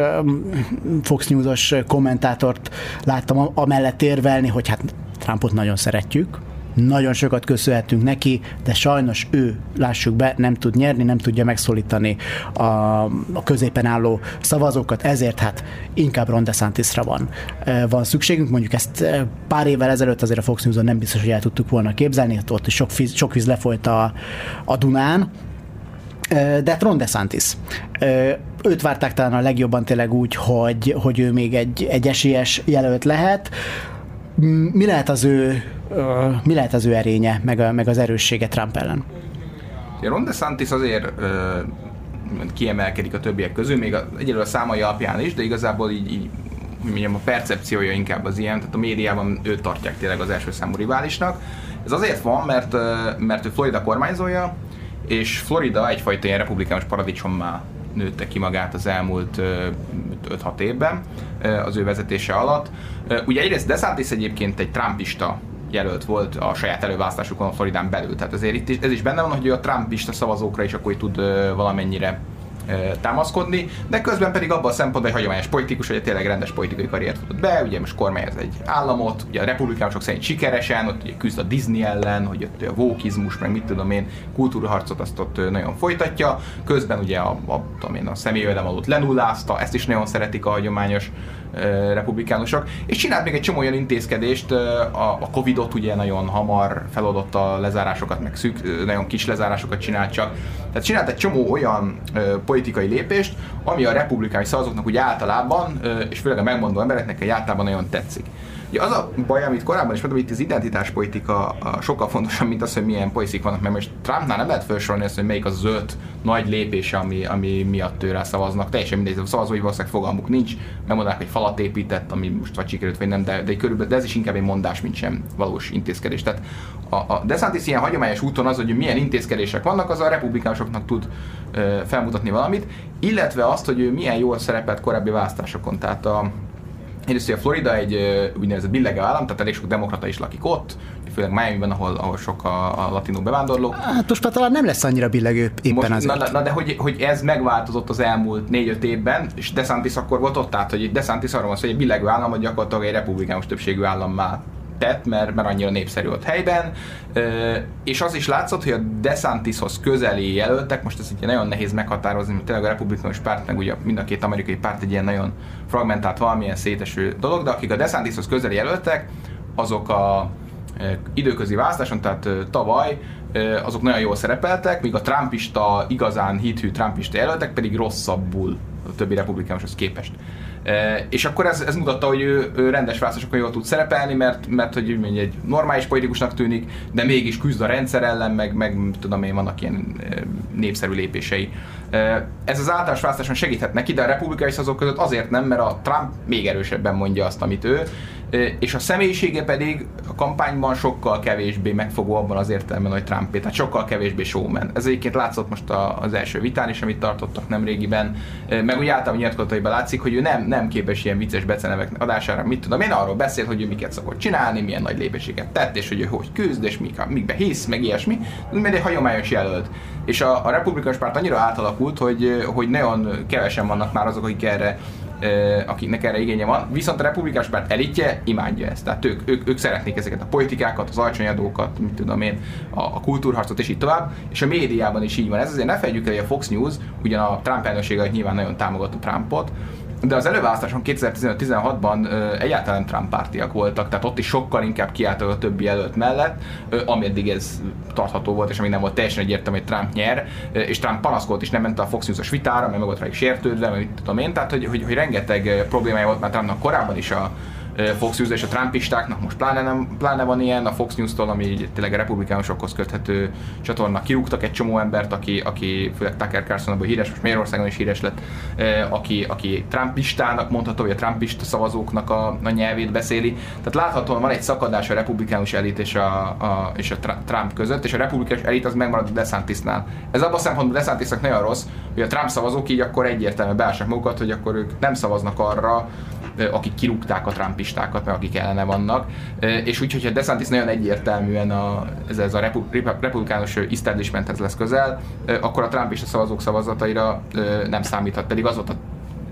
Fox News-os kommentátort láttam, amellett érvelni, hogy hát Trumpot nagyon szeretjük, nagyon sokat köszönhetünk neki, de sajnos ő, lássuk be, nem tud nyerni, nem tudja megszólítani a, a középen álló szavazókat, ezért hát inkább Ron DeSantisra van, van szükségünk. Mondjuk ezt pár évvel ezelőtt azért a Fox News-on nem biztos, hogy el tudtuk volna képzelni, hát ott is sok, víz, sok víz lefolyt a, a Dunán, de hát Ron DeSantis. Őt várták talán a legjobban tényleg úgy, hogy, hogy ő még egy, egy esélyes jelölt lehet. Mi lehet az ő, mi lehet az ő erénye, meg, a, meg az erőssége Trump ellen? Ron DeSantis azért kiemelkedik a többiek közül, még egyelőre a számai alapján is, de igazából így, így mondjam, a percepciója inkább az ilyen, tehát a médiában őt tartják tényleg az első számú riválisnak. Ez azért van, mert, mert ő Florida kormányzója, és Florida egyfajta ilyen republikánus paradicsommá nőtte ki magát az elmúlt 5-6 évben az ő vezetése alatt. Ugye egyrészt DeSantis egyébként egy trumpista jelölt volt a saját előválasztásukon a Floridán belül. Tehát azért itt is, ez is benne van, hogy a trumpista szavazókra is akkor tud valamennyire támaszkodni, de közben pedig abban a szempontból egy hagyományos politikus, hogy tényleg rendes politikai karriert futott be, ugye most kormányoz egy államot, ugye a republikánusok szerint sikeresen, ott ugye küzd a Disney ellen, hogy ott a vókizmus, meg mit tudom én, kultúraharcot azt ott nagyon folytatja, közben ugye a, a, tudom én, a személyjövedelmadót lenullázta, ezt is nagyon szeretik a hagyományos republikánusok, és csinált még egy csomó olyan intézkedést, a, a Covid-ot ugye nagyon hamar feladott a lezárásokat, meg szűk, nagyon kis lezárásokat csinált csak. Tehát csinált egy csomó olyan politikai lépést, ami a republikánus szavazóknak úgy általában, és főleg a megmondó embereknek általában nagyon tetszik. Ugye az a baj, amit korábban is mondtam, itt az identitáspolitika a sokkal fontosabb, mint az, hogy milyen politik vannak, mert most Trumpnál nem lehet felsorolni azt, hogy melyik az öt nagy lépése, ami, ami miatt őre szavaznak. Teljesen mindegy, a szavazói valószínűleg fogalmuk nincs, megmondanak, hogy falat épített, ami most vagy sikerült, vagy nem, de, de, körülbelül, de ez is inkább egy mondás, mint sem valós intézkedés. Tehát a, a DeSantis ilyen hagyományos úton az, hogy milyen intézkedések vannak, az a republikánusoknak tud ö, felmutatni valamit, illetve azt, hogy ő milyen jól szerepelt korábbi választásokon. Tehát a, Egyrészt, a Florida egy úgynevezett billegő állam, tehát elég sok demokrata is lakik ott, főleg Miami-ben, ahol, ahol sok a, a latinó bevándorló. Hát most már talán nem lesz annyira billegő éppen most, azért. Na, na, de hogy, hogy ez megváltozott az elmúlt 4-5 évben, és DeSantis akkor volt ott, tehát hogy DeSantis arról van hogy egy billegő állam, hogy gyakorlatilag egy republikánus többségű állammá tett, mert, mert annyira népszerű ott helyben, és az is látszott, hogy a DeSantishoz közeli jelöltek, most ez ugye nagyon nehéz meghatározni, mert tényleg a republikánus párt, meg ugye mind a két amerikai párt egy ilyen nagyon fragmentált valamilyen széteső dolog, de akik a DeSantishoz közeli jelöltek, azok a időközi választáson, tehát tavaly azok nagyon jól szerepeltek, míg a trumpista, igazán hithű trumpista jelöltek pedig rosszabbul a többi republikánushoz képest. És akkor ez, ez mutatta, hogy ő, ő rendes választásokon jól tud szerepelni, mert, mert hogy mondja, egy normális politikusnak tűnik, de mégis küzd a rendszer ellen, meg, meg tudom én, vannak ilyen népszerű lépései. Ez az általános választáson segíthet neki, de a republikai szavazók között azért nem, mert a Trump még erősebben mondja azt, amit ő, és a személyisége pedig a kampányban sokkal kevésbé megfogó abban az értelemben, hogy Trumpé, tehát sokkal kevésbé showman. Ez egyébként látszott most az első vitán is, amit tartottak nem régiben, meg úgy általában nyilatkozataiban látszik, hogy ő nem, nem képes ilyen vicces becenevek adására, mit tudom én, arról beszél, hogy ő miket szokott csinálni, milyen nagy lépéseket tett, és hogy ő hogy küzd, és mik, mikbe hisz, meg ilyesmi. Ez egy hagyományos jelölt. És a, a republikánus párt annyira átalakult, hogy, hogy nagyon kevesen vannak már azok, akik erre akiknek erre igénye van, viszont a republikánus párt elitje imádja ezt. Tehát ők, ők, ők szeretnék ezeket a politikákat, az alacsony mit tudom én, a, a kultúrharcot és így tovább, és a médiában is így van. Ez azért ne felejtjük el, hogy a Fox News, ugyan a Trump elnöksége nyilván nagyon támogatta Trumpot, de az előválasztáson 2015-16-ban egyáltalán Trump pártiak voltak, tehát ott is sokkal inkább kiálltak a többi jelölt mellett, ameddig ez tartható volt, és amíg nem volt teljesen egyértelmű, hogy Trump nyer, és Trump panaszkolt is, nem ment a Fox News-os vitára, mert meg volt rá sértődve, mert mit tudom én, tehát hogy, hogy, hogy rengeteg problémája volt már Trumpnak korábban is a, Fox News és a Trumpistáknak most pláne, nem, pláne van ilyen, a Fox News-tól, ami tényleg a republikánusokhoz köthető csatorna, kirúgtak egy csomó embert, aki, aki főleg Tucker Carlson abban híres, most Magyarországon is híres lett, aki, aki Trumpistának mondható, hogy a Trumpista szavazóknak a, a nyelvét beszéli. Tehát láthatóan van egy szakadás a republikánus elit és a, a, és a Trump között, és a republikánus elit az megmarad a DeSantisnál. Ez abban a szempontból DeSantisnak nagyon rossz, hogy a Trump szavazók így akkor egyértelműen beássák magukat, hogy akkor ők nem szavaznak arra, akik kirúgták a trumpistákat, meg akik ellene vannak. És úgy, hogyha DeSantis nagyon egyértelműen a, ez, ez a republikánus establishmenthez lesz közel, akkor a trumpista szavazók szavazataira nem számíthat. Pedig az volt a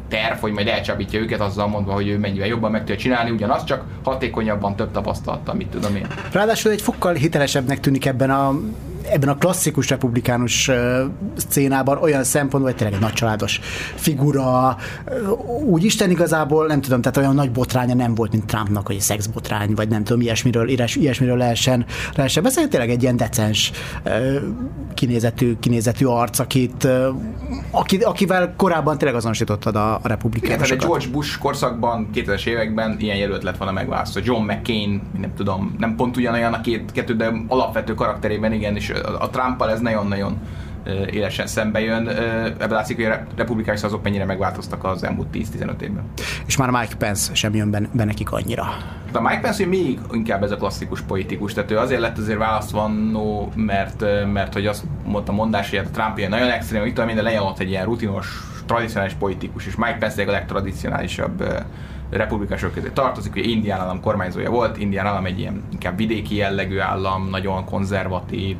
terv, hogy majd elcsábítja őket azzal mondva, hogy ő mennyivel jobban meg tudja csinálni, ugyanaz csak hatékonyabban több tapasztalattal, mit tudom én. Ráadásul egy fokkal hitelesebbnek tűnik ebben a ebben a klasszikus republikánus szcénában olyan szempontból, hogy tényleg egy nagycsaládos figura, úgy Isten igazából, nem tudom, tehát olyan nagy botránya nem volt, mint Trumpnak, hogy szexbotrány, vagy nem tudom, ilyesmiről, ilyesmiről lehessen, lehessen beszélni, tényleg egy ilyen decens kinézetű, kinézetű arc, akit, aki, akivel korábban tényleg azonosítottad a, a republikánusokat. Igen, tehát egy George Bush korszakban, 2000-es években ilyen jelölt lett volna megválasztva. John McCain, nem tudom, nem pont ugyanolyan a két, kettő, de alapvető karakterében igen, és a Trumpal ez nagyon-nagyon élesen szembe jön. Ebből látszik, hogy a republikánus azok mennyire megváltoztak az elmúlt 10-15 évben. És már Mike Pence sem jön be, be nekik annyira. De Mike Pence még inkább ez a klasszikus politikus, tehát ő azért lett azért választva no, mert, mert hogy azt mondta mondás, hogy hát a Trump ilyen nagyon extrém, hogy tudom, minden lejelent egy ilyen rutinos, tradicionális politikus, és Mike Pence a legtradicionálisabb republikások közé tartozik, hogy Indián állam kormányzója volt, Indián állam egy ilyen inkább vidéki jellegű állam, nagyon konzervatív,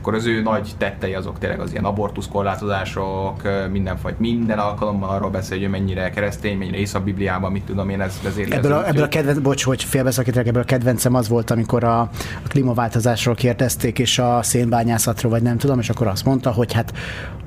akkor az ő nagy tettei azok tényleg az ilyen abortuszkorlátozások, mindenfajta, minden alkalommal arról beszél, hogy mennyire keresztény, mennyire ész a Bibliában, mit tudom én, ez vezérli. Ebből, a, ebből a kedvenc, bocs, hogy félbeszakítok, ebből a kedvencem az volt, amikor a, a klímaváltozásról kérdezték, és a szénbányászatról, vagy nem tudom, és akkor azt mondta, hogy hát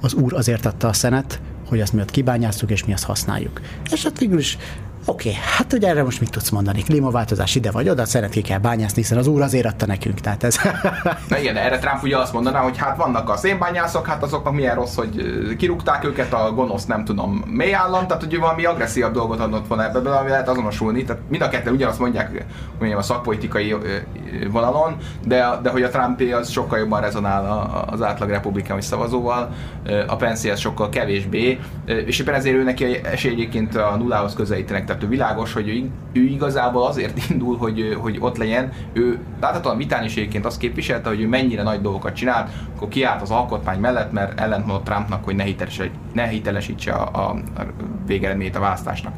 az úr azért adta a szenet, hogy azt mi ott kibányáztuk, és mi azt használjuk. És hát végül is Oké, okay, hát hogy erre most mit tudsz mondani? Klímaváltozás ide vagy oda, szeret ki kell bányászni, hiszen az úr azért adta nekünk, tehát ez... Na igen, erre Trump ugye azt mondaná, hogy hát vannak a szénbányászok, hát azoknak milyen rossz, hogy kirúgták őket, a gonosz nem tudom mély állam, tehát hogy valami agresszívabb dolgot adott volna ebbe, ami lehet azonosulni, tehát mind a ketten ugyanazt mondják mondjam, a szakpolitikai vonalon, de, de hogy a Trump az sokkal jobban rezonál az átlag republikánus szavazóval, a Pence sokkal kevésbé, és éppen ezért ő neki esély egyébként a nullához közelítenek tehát világos, hogy ő, ő igazából azért indul, hogy, hogy ott legyen. Ő láthatóan vitán is egyébként azt képviselte, hogy ő mennyire nagy dolgokat csinált, akkor kiállt az alkotmány mellett, mert ellentmondott Trumpnak, hogy ne, hitelesítse, ne hitelesítse a, a végeredményét a választásnak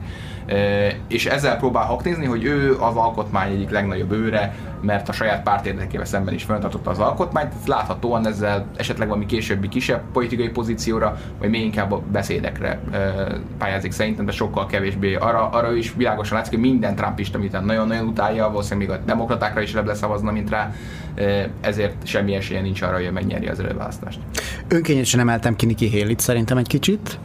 és ezzel próbál haknézni, hogy ő az alkotmány egyik legnagyobb őre, mert a saját párt érdekével szemben is fenntartotta az alkotmányt. Láthatóan ezzel esetleg valami későbbi kisebb politikai pozícióra, vagy még inkább a beszédekre pályázik szerintem, de sokkal kevésbé. Arra, arra is világosan látszik, hogy minden trumpista, amit nagyon-nagyon utálja, valószínűleg még a demokratákra is le szavazna, mint rá, ezért semmi esélye nincs arra, hogy megnyeri az előválasztást. Önkényesen emeltem ki Nikki haley szerintem egy kicsit,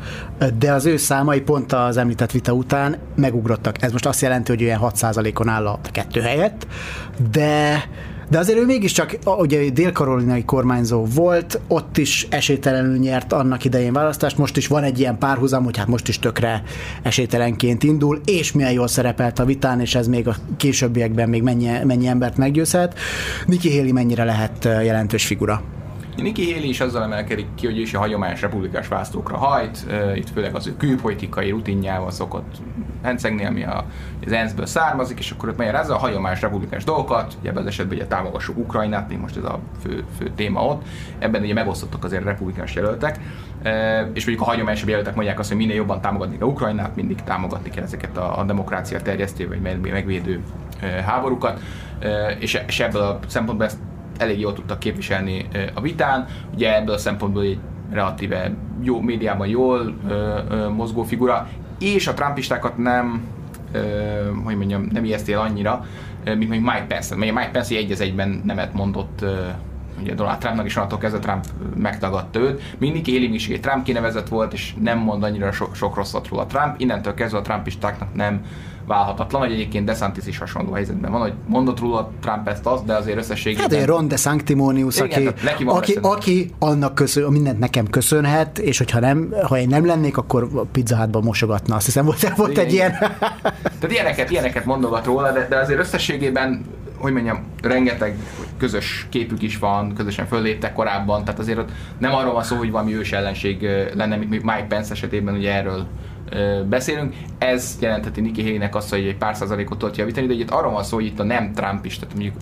de az ő számai pont az említett vita után megugrottak. Ez most azt jelenti, hogy olyan 6%-on áll a kettő helyett, de de azért ő mégiscsak, ugye dél-karolinai kormányzó volt, ott is esélytelenül nyert annak idején választást, most is van egy ilyen párhuzam, hogy hát most is tökre esélytelenként indul, és milyen jól szerepelt a vitán, és ez még a későbbiekben még mennyi, mennyi embert meggyőzhet. Nikki Haley mennyire lehet jelentős figura? Nikki Haley is azzal emelkedik ki, hogy is a hagyományos republikás választókra hajt, itt főleg az ő külpolitikai rutinjával szokott hencegni, ami a, az ENSZ-ből származik, és akkor ott ezzel a hagyományos republikás dolgokat, ugye ebben az esetben ugye támogassuk Ukrajnát, még most ez a fő, fő téma ott, ebben ugye megosztottak azért republikás jelöltek, és mondjuk a hagyományos jelöltek mondják azt, hogy minél jobban támogatni kell Ukrajnát, mindig támogatni kell ezeket a, a demokrácia terjesztő vagy megvédő háborúkat, és ebből a szempontból ezt elég jól tudtak képviselni a vitán. Ugye ebből a szempontból egy relatíve jó médiában jól ö, ö, mozgó figura, és a trumpistákat nem, ö, hogy mondjam, nem ijesztél annyira, mint mondjuk Mike Pence. Mert Mike Pence egy az egyben nemet mondott ö, ugye Donald Trumpnak is onnantól kezdve Trump megtagadta őt. Mindig Haley is Trump kinevezett volt, és nem mond annyira so, sok rosszat róla Trump. Innentől kezdve a Trumpistáknak nem válhatatlan, hogy egyébként DeSantis is hasonló helyzetben van, hogy mondott róla Trump ezt azt, de azért összességében... Hát egy Ron DeSanctimonius, aki, aki, aki annak köszön, mindent nekem köszönhet, és hogyha nem, ha én nem lennék, akkor a Pizza Hutban mosogatna. Azt hiszem, volt, volt egy ilyen... Tehát ilyeneket, ilyeneket mondogat róla, de, de azért összességében hogy mondjam, rengeteg közös képük is van, közösen fölléptek korábban, tehát azért nem arról van szó, hogy valami ős ellenség lenne, mint Mike Pence esetében ugye erről beszélünk. Ez jelentheti Nikki Haley-nek azt, hogy egy pár százalékot tudott javítani, de itt arról van szó, hogy itt a nem Trump is, tehát mondjuk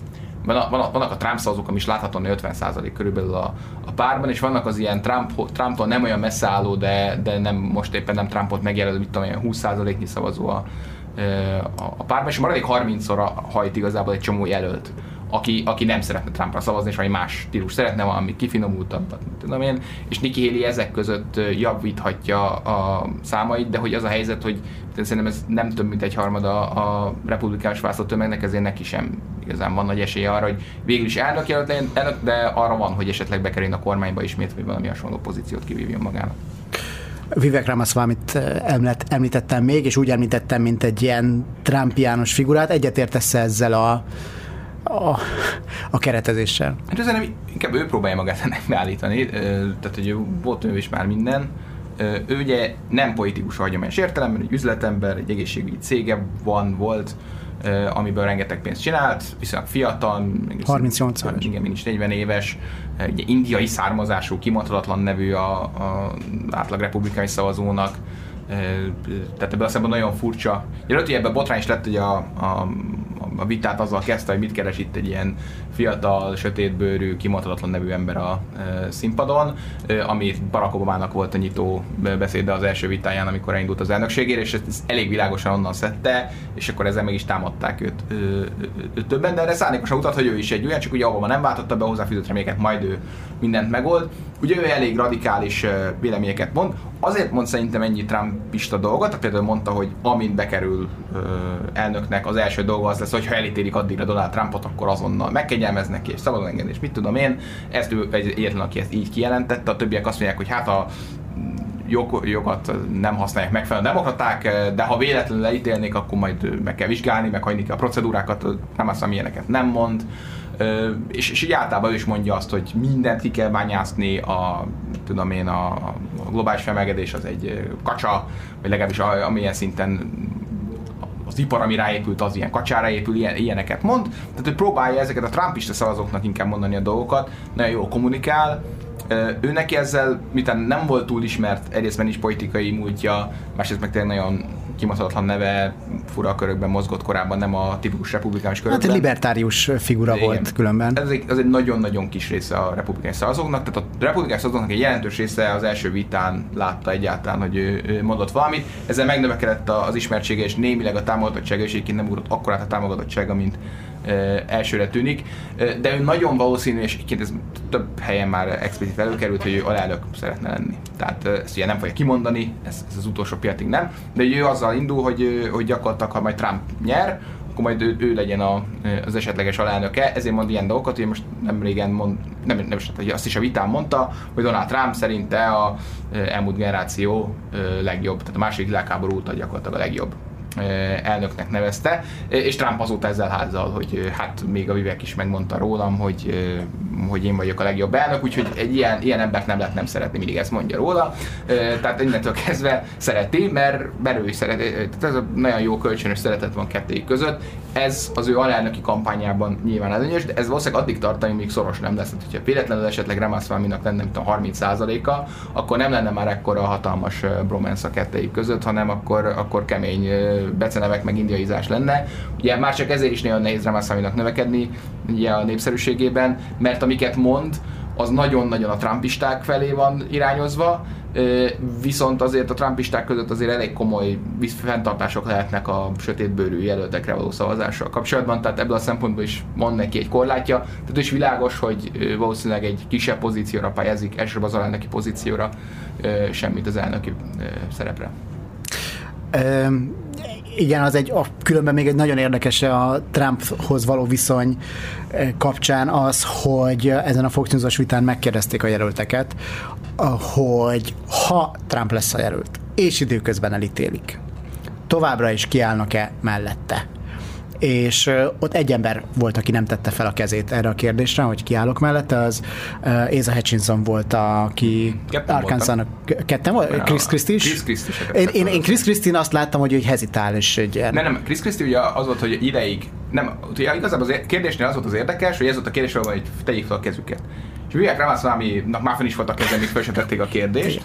vannak, vannak a Trump szavazók, ami is láthatóan 50% körülbelül a, a párban, és vannak az ilyen Trump, Trumptól nem olyan messze álló, de, de nem most éppen nem Trumpot megjelölő, mit tudom, olyan 20%-nyi szavazó a, a, a párban, és a maradék 30-szor hajt igazából egy csomó jelölt aki, aki nem szeretne Trumpra szavazni, és valami más stílus szeretne, valami kifinomultabbat, tudom én, és Nikki Haley ezek között javíthatja a számait, de hogy az a helyzet, hogy szerintem ez nem több, mint egy harmada a republikánus választótömegnek, ezért neki sem igazán van nagy esélye arra, hogy végül is elnök jelölt elnök, de arra van, hogy esetleg bekerüljön a kormányba ismét, vagy valami hasonló pozíciót kivívjon magának. Vivek Ramaswamy-t említettem még, és úgy említettem, mint egy ilyen Trumpiános figurát. Egyetértesz ezzel a, a, a keretezéssel? Hát nem, inkább ő próbálja magát ennek beállítani, tehát hogy volt ő is már minden. Ő ugye nem politikus hagyományos értelemben, egy üzletember, egy egészségügyi cége van, volt, amiből rengeteg pénzt csinált, viszonylag fiatal, 38 éves. Igen, mindig 40 éves, ugye indiai származású, kimondhatatlan nevű a, a átlag republikai szavazónak, tehát ebből a szemben nagyon furcsa. Jelölt, ebben botrány is lett, hogy a, a, a vitát azzal kezdte, hogy mit keres itt egy ilyen fiatal, sötétbőrű, kimondhatatlan nevű ember a színpadon, ami Barack Obama-nak volt a nyitó beszéde az első vitáján, amikor elindult az elnökségére, és ezt elég világosan onnan szedte, és akkor ezzel meg is támadták őt, többen, de erre szándékosan utat, hogy ő is egy olyan, csak ugye Obama nem váltotta be hozzáfűzött reméket, majd ő mindent megold. Ugye ő elég radikális véleményeket mond, azért mond szerintem ennyi Trumpista dolgot, például mondta, hogy amint bekerül ö, elnöknek, az első dolga az lesz, hogy ha elítélik addigra Donald Trumpot, akkor azonnal megkegyelmeznek és szabadon engedni, és mit tudom én. Ezt ő egy egyetlen, aki ezt így kijelentette, a többiek azt mondják, hogy hát a jog, jogat nem használják megfelelően demokraták, de ha véletlenül leítélnék, akkor majd meg kell vizsgálni, meg hagyni kell a procedúrákat, nem azt, amilyeneket nem mond és, és így általában ő is mondja azt, hogy mindent ki kell bányászni, a, tudom én, a, a globális felmelegedés az egy kacsa, vagy legalábbis amilyen szinten az ipar, ami ráépült, az ilyen kacsára épül, ilyen, ilyeneket mond. Tehát ő próbálja ezeket a trumpista szavazóknak inkább mondani a dolgokat, nagyon jól kommunikál, ő neki ezzel, miután nem volt túl ismert, egyrészt is politikai múltja, másrészt meg tényleg nagyon kimondhatatlan neve, fura körökben mozgott korábban, nem a tipikus republikánus körökben. Hát egy libertárius figura Igen. volt különben. Ez egy, ez egy nagyon-nagyon kis része a republikánus szavazóknak, tehát a republikánus szavazóknak egy jelentős része az első vitán látta egyáltalán, hogy ő, ő mondott valamit. Ezzel megnövekedett az ismertsége, és némileg a támogatottsága, és egyébként nem ugrott akkorát a támogatottsága, mint elsőre tűnik, de ő nagyon valószínű, és egyébként ez több helyen már explicit előkerült, hogy ő alelnök szeretne lenni. Tehát ezt ugye nem fogja kimondani, ez, ez az utolsó piatig nem, de ő azzal indul, hogy, hogy gyakorlatilag, ha majd Trump nyer, akkor majd ő, ő legyen a, az esetleges alelnöke, ezért mond ilyen dolgokat, hogy most nem régen mond, nem, nem hogy azt is a vitán mondta, hogy Donald Trump szerinte a elmúlt generáció legjobb, tehát a második világháború óta gyakorlatilag a legjobb elnöknek nevezte, és Trump azóta ezzel házal, hogy hát még a Vivek is megmondta rólam, hogy, hogy én vagyok a legjobb elnök, úgyhogy egy ilyen, ilyen embert nem lehet nem szeretni, mindig ezt mondja róla. Tehát innentől kezdve szereti, mert, mert ő is szereti. Tehát ez a nagyon jó kölcsönös szeretet van kettőjük között. Ez az ő alelnöki kampányában nyilván előnyös, de ez valószínűleg addig tart, amíg szoros nem lesz. Tehát, hogyha véletlenül esetleg Ramaswamy-nak lenne, mint a 30%-a, akkor nem lenne már ekkora hatalmas bromance a kettőjük között, hanem akkor, akkor kemény becenevek meg indiaizás lenne. Ugye már csak ezért is nagyon nehéz Ramaswamy-nak növekedni ugye a népszerűségében, mert amiket mond, az nagyon-nagyon a trumpisták felé van irányozva, viszont azért a trumpisták között azért elég komoly fenntartások lehetnek a sötétbőrű jelöltekre való szavazással kapcsolatban, tehát ebből a szempontból is van neki egy korlátja, tehát is világos, hogy valószínűleg egy kisebb pozícióra pályázik, elsősorban az alelnöki pozícióra, semmit az elnöki szerepre. Igen, az egy, a, különben még egy nagyon érdekes a Trumphoz való viszony eh, kapcsán az, hogy ezen a Fox vitán megkérdezték a jelölteket, hogy ha Trump lesz a jelölt, és időközben elítélik, továbbra is kiállnak-e mellette? És ott egy ember volt, aki nem tette fel a kezét erre a kérdésre, hogy kiállok mellette, az Asa Hutchinson volt, aki Arkansas-nak ketten volt? Chris Christie is? Chris Christie én, én, én Chris Christie azt láttam, hogy ő hezitál, és egy... Nem, nem, Chris Christie ugye az volt, hogy ideig, nem, ugye igazából az kérdésnél az volt az érdekes, hogy ez volt a kérdés, hogy tegyék fel a kezüket. És Vivek Ramaswamy-nak már fel is volt a kezem, még fel sem tették a kérdést,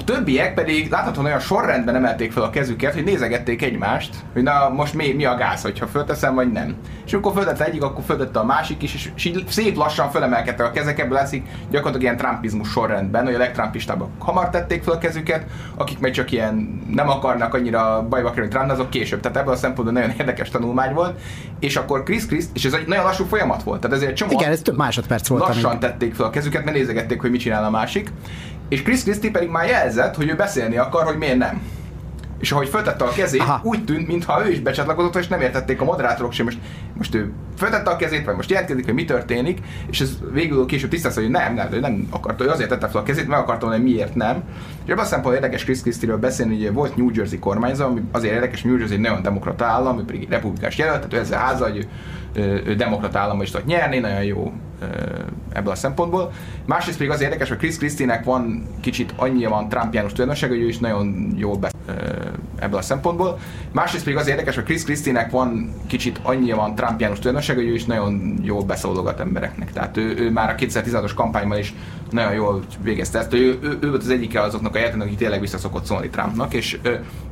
A többiek pedig láthatóan olyan sorrendben emelték fel a kezüket, hogy nézegették egymást, hogy na most mi, mi a gáz, hogyha fölteszem, vagy nem. És amikor föltette egyik, akkor föltette a másik is, és, és szép lassan fölemelkedtek a kezek, ebből látszik gyakorlatilag ilyen trumpizmus sorrendben, hogy a legtrumpistábbak hamar tették fel a kezüket, akik meg csak ilyen nem akarnak annyira bajba kerülni Trump, azok később. Tehát ebből a szempontból nagyon érdekes tanulmány volt. És akkor Chris Chris, és ez egy nagyon lassú folyamat volt. Tehát ezért csomó Igen, ez több másodperc volt. lassan amíg- tették fel a kezüket, mert nézegették, hogy mit csinál a másik. És Chris Christie pedig már jelzett, hogy ő beszélni akar, hogy miért nem. És ahogy föltette a kezét, Aha. Úgy tűnt, mintha ő is becsatlakozott, és nem értették a moderátorok sem. Most, most ő föltette a kezét, vagy most jelentkezik, hogy mi történik, és ez végül később tisztázta, hogy nem, nem, ő nem akarta, ő azért tette fel a kezét, meg akarta mondani, hogy miért nem. És ebből a szempontból érdekes Chris Christie-ről beszélni, hogy volt New Jersey kormányzó, ami azért érdekes, New Jersey egy nagyon demokrata állam, ő pedig republikás jelölt, tehát ő ezzel háza, hogy ő, ő, demokrata államban is tudott nyerni, nagyon jó ebből a szempontból. Másrészt pedig az érdekes, hogy Chris Christie-nek van kicsit annyi van Trumpiánus tulajdonsága, hogy ő is nagyon jól beszél ebből a szempontból. Másrészt pedig az érdekes, hogy Chris Christie-nek van kicsit annyi van Trumpiánus tulajdonsága, hogy ő is nagyon jól beszólogat embereknek. Tehát ő, ő már a 2016-os kampányban is nagyon jól végezte ezt. Ő, ő, ő volt az egyike azoknak a jelentőnek, aki tényleg vissza szokott szólni Trumpnak, és,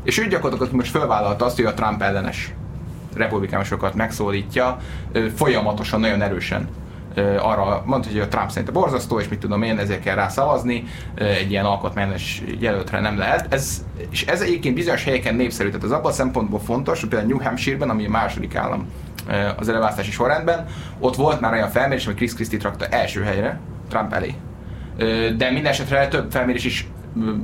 és ő gyakorlatilag most felvállalta azt, hogy a Trump ellenes republikánusokat megszólítja, folyamatosan, nagyon erősen arra mondta, hogy a Trump szerint borzasztó, és mit tudom én, ezért kell rá szavazni, egy ilyen alkotmányos jelöltre nem lehet. Ez, és ez egyébként bizonyos helyeken népszerű, tehát az abban a szempontból fontos, hogy például New Hampshire-ben, ami a második állam az előválasztási sorrendben, ott volt már olyan felmérés, hogy Chris Christie rakta első helyre, Trump elé. De minden esetre több felmérés is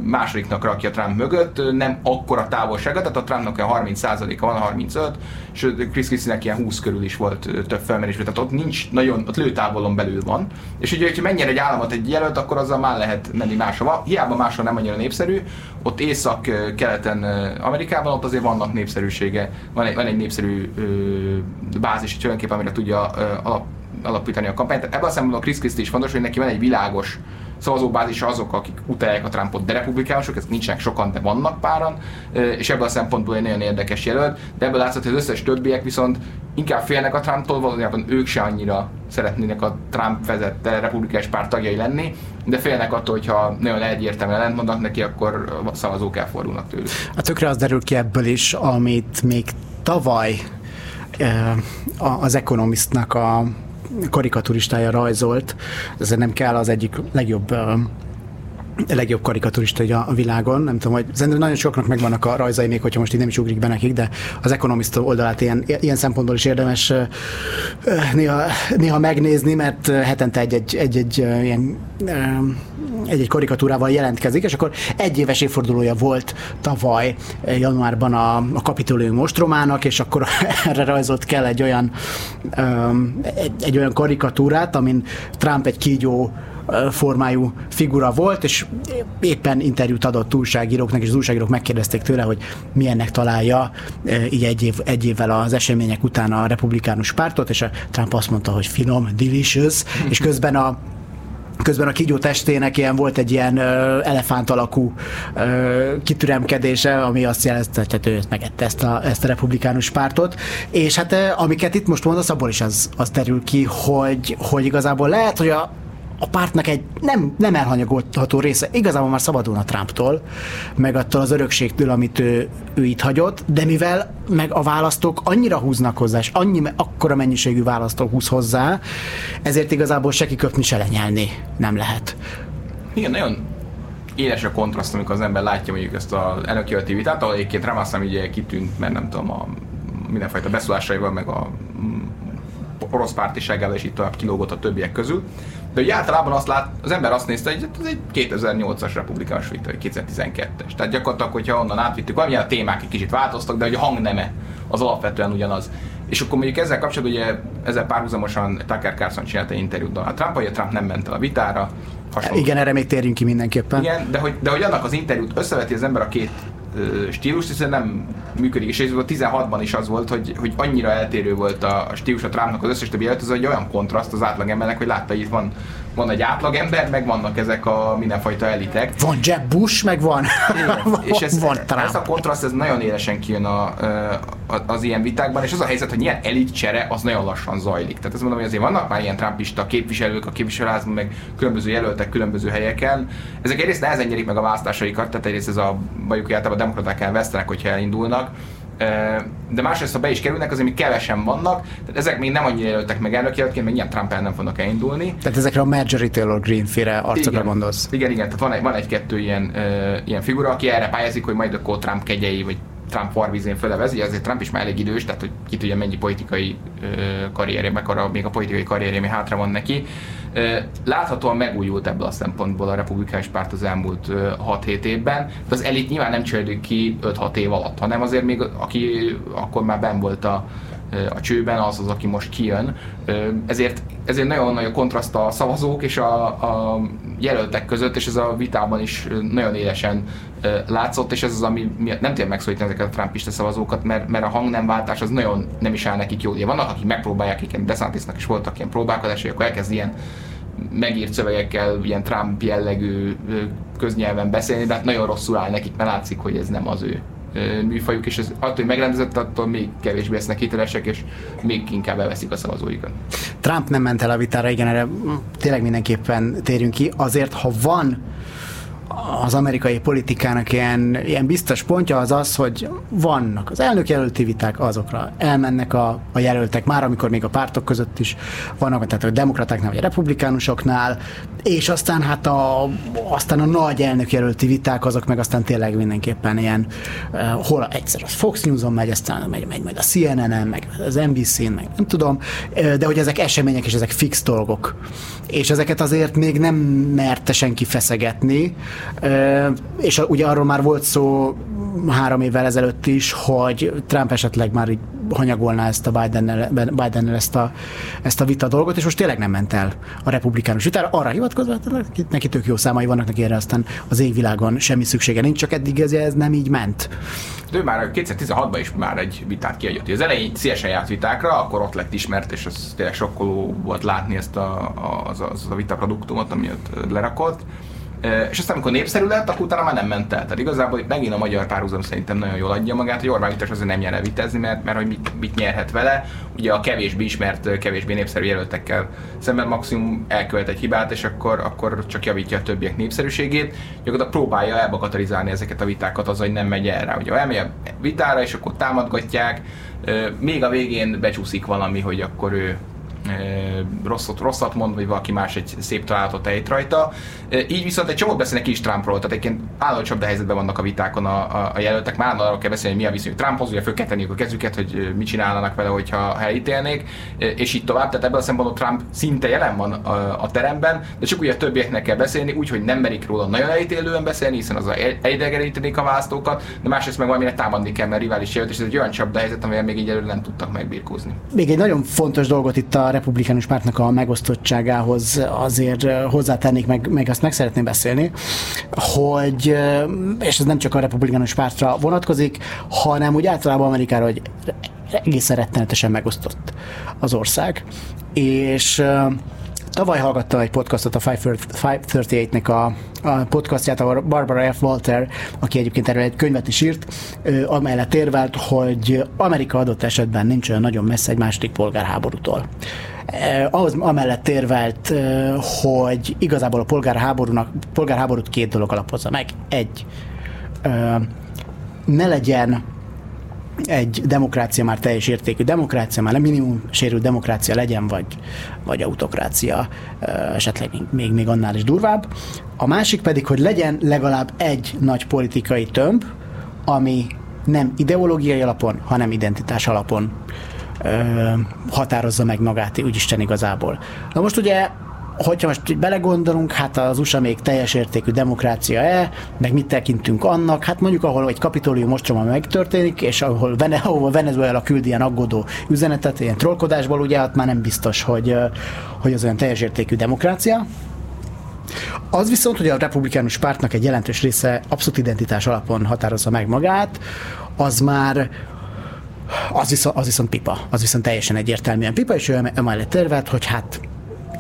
másodiknak rakja Trump mögött, nem akkora távolsága, tehát a Trumpnak olyan 30%-a van, 35, és Chris Christie-nek ilyen 20 körül is volt több felmérés, tehát ott nincs nagyon, ott lőtávolon belül van. És ugye, hogyha mennyire egy államot egy jelölt, akkor azzal már lehet menni máshova. Hiába máshol nem annyira népszerű, ott észak-keleten Amerikában ott azért vannak népszerűsége, van egy, van egy népszerű ö, bázis tulajdonképpen, amire tudja ö, alap, alapítani a kampányt. Tehát ebben a szempontból Chris Christie is fontos, hogy neki van egy világos szavazóbázisa azok, akik utálják a Trumpot, de republikánusok, ezek nincsenek sokan, de vannak páran, és ebből a szempontból egy nagyon érdekes jelölt, de ebből látszott, hogy az összes többiek viszont inkább félnek a Trumptól, valójában ők se annyira szeretnének a Trump vezette republikás párt tagjai lenni, de félnek attól, hogyha nagyon egyértelműen ellentmondanak neki, akkor szavazók elfordulnak tőlük. A tökre az derül ki ebből is, amit még tavaly az Economistnak a karikaturistája rajzolt. Ez nem kell az egyik legjobb legjobb karikaturista a világon. Nem tudom, hogy szerintem nagyon soknak megvannak a rajzai, még hogyha most így nem is ugrik be nekik, de az Economist oldalát ilyen, ilyen szempontból is érdemes néha, néha megnézni, mert hetente egy-egy, egy-egy ilyen egy-egy karikatúrával jelentkezik, és akkor egy éves évfordulója volt tavaly januárban a, a Kapitolium ostromának, és akkor erre rajzolt kell egy olyan, egy, egy olyan karikatúrát, amin Trump egy kígyó formájú figura volt, és éppen interjút adott újságíróknak, és az újságírók megkérdezték tőle, hogy milyennek találja így egy, év, egy évvel az események után a republikánus pártot, és a Trump azt mondta, hogy finom, delicious, és közben a Közben a kígyó testének ilyen volt egy ilyen ö, elefánt alakú ö, kitüremkedése, ami azt jelenti, hogy ő megette ezt a, ezt a republikánus pártot. És hát amiket itt most mondasz, abból is az, az derül ki, hogy, hogy igazából lehet, hogy a, a pártnak egy nem, nem elhanyagolható része igazából már szabadulna Trumptól, meg attól az örökségtől, amit ő, ő itt hagyott, de mivel meg a választók annyira húznak hozzá, és annyi, akkora mennyiségű választó húz hozzá, ezért igazából se kiköpni, se lenyelni nem lehet. Igen, nagyon éles a kontraszt, amikor az ember látja mondjuk ezt az elnökjelölti vitát, ahol egyébként aztán ugye kitűnt, mert nem tudom, a mindenfajta beszólásaival, meg a orosz pártiságával is itt a kilógott a többiek közül. De ugye általában azt lát, az ember azt nézte, hogy ez egy 2008-as republikánus vita, vagy 2012-es. Tehát gyakorlatilag, hogyha onnan átvittük, valamilyen a témák egy kicsit változtak, de hogy a hangneme az alapvetően ugyanaz. És akkor mondjuk ezzel kapcsolatban ugye ezzel párhuzamosan Tucker Carlson csinált egy interjút Donald Trump, hogy a Trump nem ment el a vitára. hasonló Igen, erre még térjünk ki mindenképpen. igen, de hogy, de hogy annak az interjút összeveti az ember a két ö, stílust, hiszen nem működik. És ez a 16-ban is az volt, hogy, hogy annyira eltérő volt a stílus a Trumpnak az összes többi előtt, az egy olyan kontraszt az átlagembernek, hogy látta, hogy itt van van egy átlagember, meg vannak ezek a mindenfajta elitek. Van Jeb Bush, meg van, és ez, van Trump. ez a kontraszt ez nagyon élesen kijön a, a, az ilyen vitákban, és az a helyzet, hogy ilyen elit csere az nagyon lassan zajlik. Tehát ezt mondom, hogy azért vannak már ilyen trumpista képviselők a képviselőházban, meg különböző jelöltek különböző helyeken. Ezek egyrészt nehezen nyerik meg a választásaikat, tehát egyrészt ez a bajuk, hogy általában a demokraták elvesztenek, hogyha elindulnak de másrészt, ha be is kerülnek, azért még kevesen vannak, tehát ezek még nem annyira jelöltek meg elnökjelöltként, meg ilyen Trump el nem fognak elindulni. Tehát ezekre a Marjorie Taylor Greene-féle arcokra igen, gondolsz? Igen, igen, tehát van, egy, van egy-kettő ilyen, uh, ilyen figura, aki erre pályázik, hogy majd akkor Trump kegyei, vagy Trump farvízén fölevezi, azért Trump is már elég idős, tehát hogy ki tudja mennyi politikai karrierje, mekkora még a politikai karrierje, mi hátra van neki. Láthatóan megújult ebből a szempontból a republikánus párt az elmúlt uh, 6-7 évben, de az elit nyilván nem cserélődik ki 5-6 év alatt, hanem azért még aki akkor már ben volt a, a csőben az az, aki most kijön. Ezért, ezért nagyon nagy a kontraszt a szavazók és a, a jelöltek között, és ez a vitában is nagyon élesen látszott, és ez az, ami miatt nem tudja megszólítani ezeket a trumpista szavazókat, mert, mert a hangnemváltás az nagyon nem is áll nekik jól. Vannak, akik megpróbálják, igen, DeSantisnak is voltak ilyen próbálkozásai, akkor elkezd ilyen megírt szövegekkel, ilyen Trump jellegű köznyelven beszélni, de hát nagyon rosszul áll nekik, mert látszik, hogy ez nem az ő műfajuk, és ez attól, hogy megrendezett, attól még kevésbé lesznek hitelesek, és még inkább elveszik a szavazóikat. Trump nem ment el a vitára, igen, erre tényleg mindenképpen térjünk ki. Azért, ha van az amerikai politikának ilyen, ilyen biztos pontja az az, hogy vannak az elnökjelölti viták, azokra elmennek a, a jelöltek, már amikor még a pártok között is vannak, tehát a demokratáknál vagy a republikánusoknál, és aztán hát a, aztán a nagy elnökjelölti viták, azok meg aztán tényleg mindenképpen ilyen, uh, hol egyszer a Fox News-on megy, aztán megy, megy majd a CNN-en, meg az NBC-n, meg nem tudom, de hogy ezek események és ezek fix dolgok. És ezeket azért még nem merte senki feszegetni, és ugye arról már volt szó három évvel ezelőtt is, hogy Trump esetleg már így hanyagolná ezt a Biden-nel, biden ezt, a, ezt a vita dolgot, és most tényleg nem ment el a republikánus vitára. Arra hivatkozva, neki, neki tök jó számai vannak neki erre, aztán az égvilágon semmi szüksége nincs, csak eddig ez, ez nem így ment. De ő már 2016-ban is már egy vitát kiadott. Az elején szívesen járt vitákra, akkor ott lett ismert, és az tényleg sokkoló volt látni ezt a, az, az a vitaproduktumot, ami ott lerakott és aztán, amikor népszerű lett, akkor utána már nem ment el. Tehát igazából megint a magyar párhuzam szerintem nagyon jól adja magát, hogy Orbán Viktor azért nem nyerne vitezni, mert, mert hogy mit, mit, nyerhet vele. Ugye a kevésbé ismert, kevésbé népszerű jelöltekkel szemben maximum elkövet egy hibát, és akkor, akkor csak javítja a többiek népszerűségét. Gyakorlatilag próbálja elbakatarizálni ezeket a vitákat az, hogy nem megy el rá. Ugye elmegy a vitára, és akkor támadgatják, még a végén becsúszik valami, hogy akkor ő rosszat, rosszat mond, vagy valaki más egy szép találatot ejt rajta. Így viszont egy csomót beszélnek is Trumpról, tehát egyébként állandó csapda helyzetben vannak a vitákon a, a, a jelöltek, már arról kell beszélni, hogy mi a viszonyuk Trumphoz, ugye föl kell a kezüket, hogy mit csinálnának vele, hogyha elítélnék, és így tovább. Tehát ebből a szempontból Trump szinte jelen van a, a teremben, de csak ugye a többieknek kell beszélni, úgyhogy nem merik róla nagyon elítélően beszélni, hiszen az elidegenítenék a választókat, de másrészt meg valamire támadni kell, mert rivális jelölt, és ez egy olyan csapda helyzet, amivel még így előre nem tudtak megbírkózni. Még egy nagyon fontos dolgot itt a republikánus pártnak a megosztottságához azért hozzátennék, meg, meg azt meg szeretném beszélni, hogy, és ez nem csak a republikánus pártra vonatkozik, hanem úgy általában Amerikára, hogy egészen rettenetesen megosztott az ország. És Tavaly hallgattam egy podcastot, a 538-nek a, a podcastját, ahol Barbara F. Walter, aki egyébként erről egy könyvet is írt, amellett érvelt, hogy Amerika adott esetben nincs olyan nagyon messze egy második polgárháborútól. Ahhoz amellett érvelt, hogy igazából a polgárháborúnak, polgárháborút két dolog alapozza meg. Egy, ne legyen egy demokrácia már teljes értékű demokrácia, már minimum sérült demokrácia legyen, vagy, vagy autokrácia, esetleg még, még annál is durvább. A másik pedig, hogy legyen legalább egy nagy politikai tömb, ami nem ideológiai alapon, hanem identitás alapon ö, határozza meg magát, úgyisten igazából. Na most ugye hogyha most belegondolunk, hát az USA még teljes értékű demokrácia-e, meg mit tekintünk annak, hát mondjuk ahol egy kapitólium ostroma megtörténik, és ahol, Vene, ahol Venezuela küldi ilyen aggódó üzenetet, ilyen trollkodásból, ugye hát már nem biztos, hogy, hogy az olyan teljes értékű demokrácia. Az viszont, hogy a republikánus pártnak egy jelentős része abszolút identitás alapon határozza meg magát, az már az viszont, az viszont pipa, az viszont teljesen egyértelműen pipa, és ő emellett tervet, hogy hát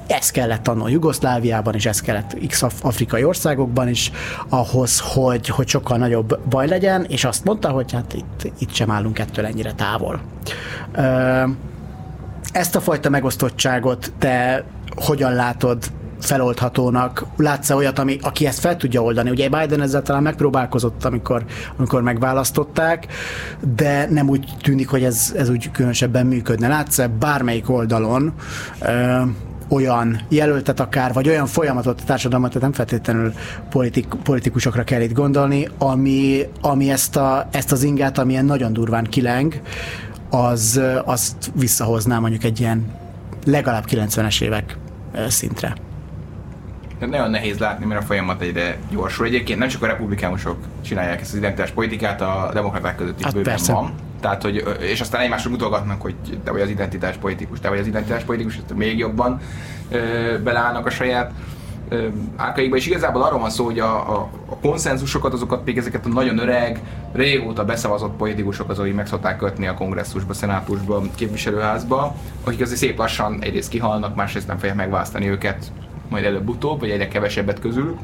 ez kellett annó Jugoszláviában, és ez kellett X afrikai országokban is, ahhoz, hogy, hogy sokkal nagyobb baj legyen, és azt mondta, hogy hát itt, itt sem állunk ettől ennyire távol. Ezt a fajta megosztottságot te hogyan látod feloldhatónak? Látsz -e olyat, ami, aki ezt fel tudja oldani? Ugye Biden ezzel talán megpróbálkozott, amikor, amikor megválasztották, de nem úgy tűnik, hogy ez, ez úgy különösebben működne. Látsz-e bármelyik oldalon ö, olyan jelöltet akár, vagy olyan folyamatot a társadalmat, tehát nem feltétlenül politik, politikusokra kell itt gondolni, ami, ami ezt, a, ezt az ingát, amilyen nagyon durván kileng, az, azt visszahozná mondjuk egy ilyen legalább 90-es évek szintre. Nagyon nehéz látni, mert a folyamat egyre gyorsul. Egyébként nem csak a republikánusok csinálják ezt az identitás politikát, a demokraták között is hát bőven persze. van. Tehát, hogy, és aztán egymásra mutogatnak, hogy te vagy az identitás politikus, te vagy az identitás politikus, még jobban ö, beleállnak a saját árkaikba, és igazából arról van szó, hogy a, a, a konszenzusokat, azokat még ezeket a nagyon öreg, régóta beszavazott politikusok azok meg szokták kötni a kongresszusba, szenátusba, képviselőházba, akik azért szép lassan egyrészt kihalnak, másrészt nem fogják megválasztani őket majd előbb-utóbb, vagy egyre kevesebbet közül.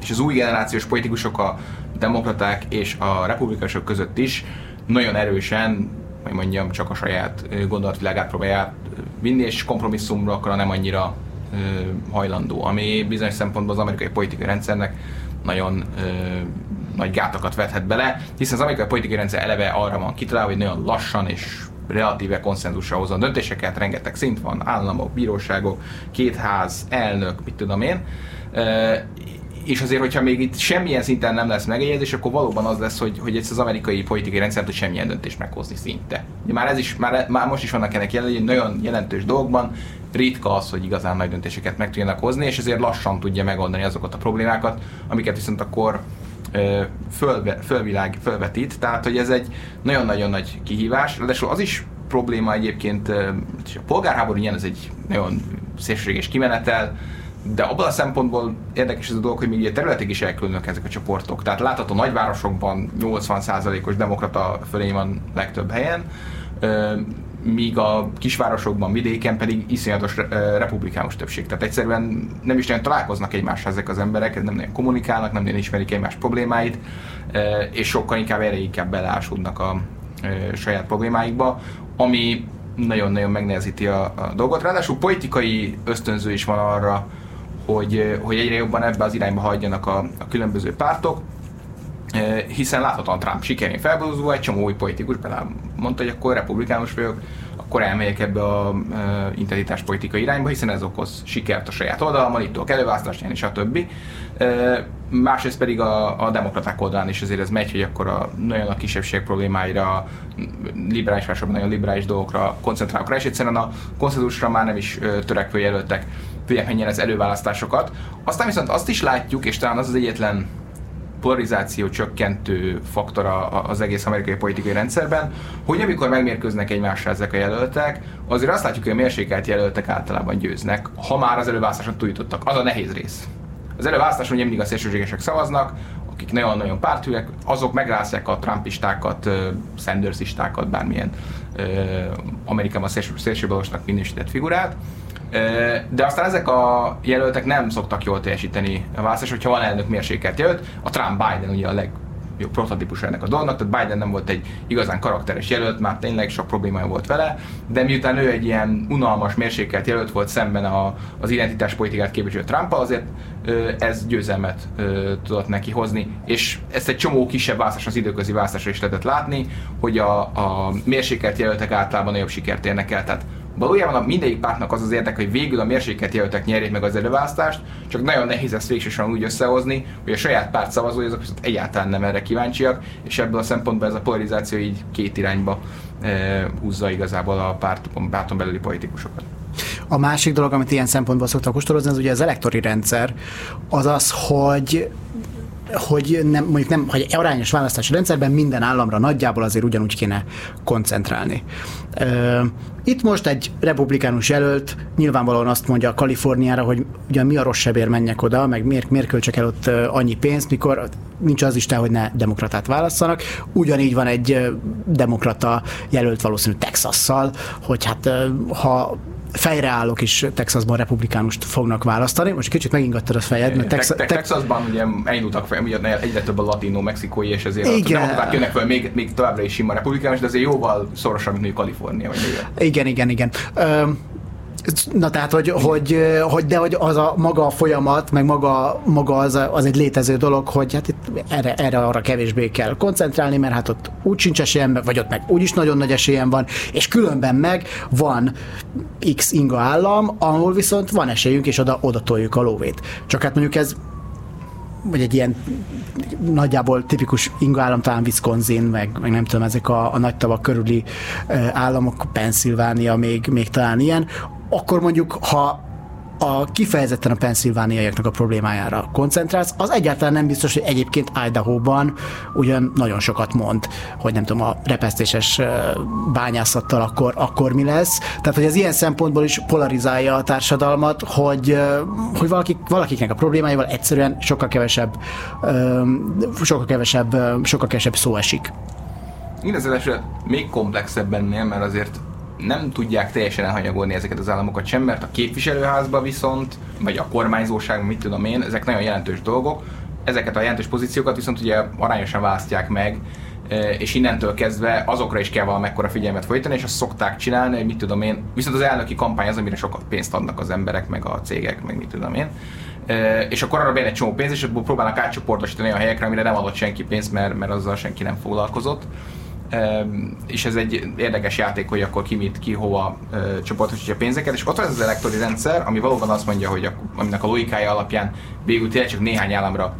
És az új generációs politikusok, a demokraták és a republikánusok között is nagyon erősen, hogy mondjam, csak a saját gondolatvilágát próbálják vinni, és kompromisszumra nem annyira hajlandó, ami bizonyos szempontból az amerikai politikai rendszernek nagyon ö, nagy gátakat vethet bele, hiszen az amerikai politikai rendszer eleve arra van kitalálva, hogy nagyon lassan és relatíve konszenzusra hozzon döntéseket, rengeteg szint van, államok, bíróságok, két ház, elnök, mit tudom én. És azért, hogyha még itt semmilyen szinten nem lesz megegyezés, akkor valóban az lesz, hogy, hogy ez az amerikai politikai rendszer tud semmilyen döntést meghozni szinte. Már ez is, már, már most is vannak ennek jelen, nagyon jelentős dolgokban, ritka az, hogy igazán nagy döntéseket meg tudjanak hozni, és ezért lassan tudja megoldani azokat a problémákat, amiket viszont akkor fölve, fölvilág, fölvetít, tehát hogy ez egy nagyon-nagyon nagy kihívás, de az is probléma egyébként, a polgárháború ilyen, ez egy nagyon szélsőséges kimenetel, de abban a szempontból érdekes ez a dolog, hogy még területig is elkülönök ezek a csoportok. Tehát látható nagyvárosokban 80%-os demokrata fölény van legtöbb helyen, míg a kisvárosokban, vidéken pedig iszonyatos republikánus többség. Tehát egyszerűen nem is nagyon találkoznak egymással ezek az emberek, nem nagyon kommunikálnak, nem nagyon ismerik egymás problémáit, és sokkal inkább erre inkább beleásódnak a saját problémáikba, ami nagyon-nagyon megnehezíti a, a dolgot. Ráadásul politikai ösztönző is van arra, hogy, hogy egyre jobban ebbe az irányba hagyjanak a, a különböző pártok, hiszen láthatóan Trump sikerén felbozulva egy csomó új politikus mondta, hogy akkor republikánus vagyok, akkor elmegyek ebbe a e, integritás politikai irányba, hiszen ez okoz sikert a saját oldalamon, itt tudok előválasztást nyerni, stb. E, másrészt pedig a, a demokraták oldalán is azért ez megy, hogy akkor a, nagyon a kisebbség problémáira, liberális vásárban nagyon liberális dolgokra koncentrálok rá, és egyszerűen a konszenzusra már nem is törekvő jelöltek tudják menjen az előválasztásokat. Aztán viszont azt is látjuk, és talán az az egyetlen polarizáció csökkentő faktora az egész amerikai politikai rendszerben, hogy amikor megmérkőznek egymással ezek a jelöltek, azért azt látjuk, hogy a mérsékelt jelöltek általában győznek, ha már az előválasztáson túljutottak. Az a nehéz rész. Az előválasztáson ugye mindig a szélsőségesek szavaznak, akik nagyon-nagyon pártűek, azok megrázják a trumpistákat, Sandersistákat, bármilyen Amerikában szélsőbalosnak minősített figurát, de aztán ezek a jelöltek nem szoktak jól teljesíteni a választás, hogyha van elnök mérsékelt jelölt. A Trump-Biden ugye a legjobb prototípus ennek a dolognak, tehát Biden nem volt egy igazán karakteres jelölt, már tényleg sok problémája volt vele, de miután ő egy ilyen unalmas, mérsékelt jelölt volt szemben a, az politikát képviselő trump azért ez győzelmet tudott neki hozni, és ezt egy csomó kisebb választás az időközi választásra is lehetett látni, hogy a, a mérsékelt jelöltek általában nagyobb sikert érnek el, tehát Valójában a mindegyik pártnak az az érdek, hogy végül a mérséket jelöltek nyerjék meg az előválasztást, csak nagyon nehéz ezt végsősorban úgy összehozni, hogy a saját párt szavazói azok viszont egyáltalán nem erre kíváncsiak, és ebből a szempontból ez a polarizáció így két irányba e, húzza igazából a párt, párton belüli politikusokat. A másik dolog, amit ilyen szempontból szoktak kustorozni, az ugye az elektori rendszer, az az, hogy hogy nem, mondjuk nem, hogy arányos választási rendszerben minden államra nagyjából azért ugyanúgy kéne koncentrálni. Itt most egy republikánus jelölt nyilvánvalóan azt mondja a Kaliforniára, hogy ugye mi a rossz sebér menjek oda, meg miért, miért költsek el ott annyi pénzt, mikor nincs az Isten, hogy ne demokratát válasszanak. Ugyanígy van egy demokrata jelölt valószínű Texasszal, hogy hát ha fejreállók is Texasban republikánust fognak választani. Most kicsit megingattad a fejed, mert Tex- Tex- Texasban ugye elindultak fel, ugye egyre több a latino, mexikói, és ezért Igen. a demokraták jönnek fel még, még továbbra is sima republikánus, de azért jóval szorosabb, mint Kalifornia. Vagy. Igen, igen, igen. Ö, Na tehát, hogy, hogy, hogy, de hogy az a maga a folyamat, meg maga, maga az, az egy létező dolog, hogy hát itt erre, erre arra kevésbé kell koncentrálni, mert hát ott úgy sincs esélyem, vagy ott meg úgyis nagyon nagy esélyem van, és különben meg van X inga állam, ahol viszont van esélyünk, és oda, oda toljuk a lóvét. Csak hát mondjuk ez vagy egy ilyen nagyjából tipikus inga állam, talán Wisconsin, meg, meg nem tudom, ezek a, a nagy tavak körüli államok, Pennsylvania még, még talán ilyen, akkor mondjuk, ha a kifejezetten a penszilvániaiaknak a problémájára koncentrálsz, az egyáltalán nem biztos, hogy egyébként Idaho-ban ugyan nagyon sokat mond, hogy nem tudom, a repesztéses bányászattal akkor, akkor mi lesz. Tehát, hogy ez ilyen szempontból is polarizálja a társadalmat, hogy, hogy valakik, valakiknek a problémáival egyszerűen sokkal kevesebb, sokkal kevesebb, sokkal kevesebb szó esik. Ez eset még komplexebb ennél, mert azért nem tudják teljesen elhanyagolni ezeket az államokat sem, mert a képviselőházban viszont, vagy a kormányzóság, mit tudom én, ezek nagyon jelentős dolgok. Ezeket a jelentős pozíciókat viszont ugye arányosan választják meg, eh, és innentől kezdve azokra is kell valamekkora figyelmet folytani, és azt szokták csinálni, hogy mit tudom én. Viszont az elnöki kampány az, amire sokat pénzt adnak az emberek, meg a cégek, meg mit tudom én. Eh, És akkor arra bejön egy csomó pénz, és próbálnak átcsoportosítani olyan helyekre, amire nem adott senki pénzt, mert, mert azzal senki nem foglalkozott. És ez egy érdekes játék, hogy akkor ki mit, ki hova csoportosítja pénzeket, és ott van ez az elektori rendszer, ami valóban azt mondja, hogy a, aminek a logikája alapján végül tényleg csak néhány államra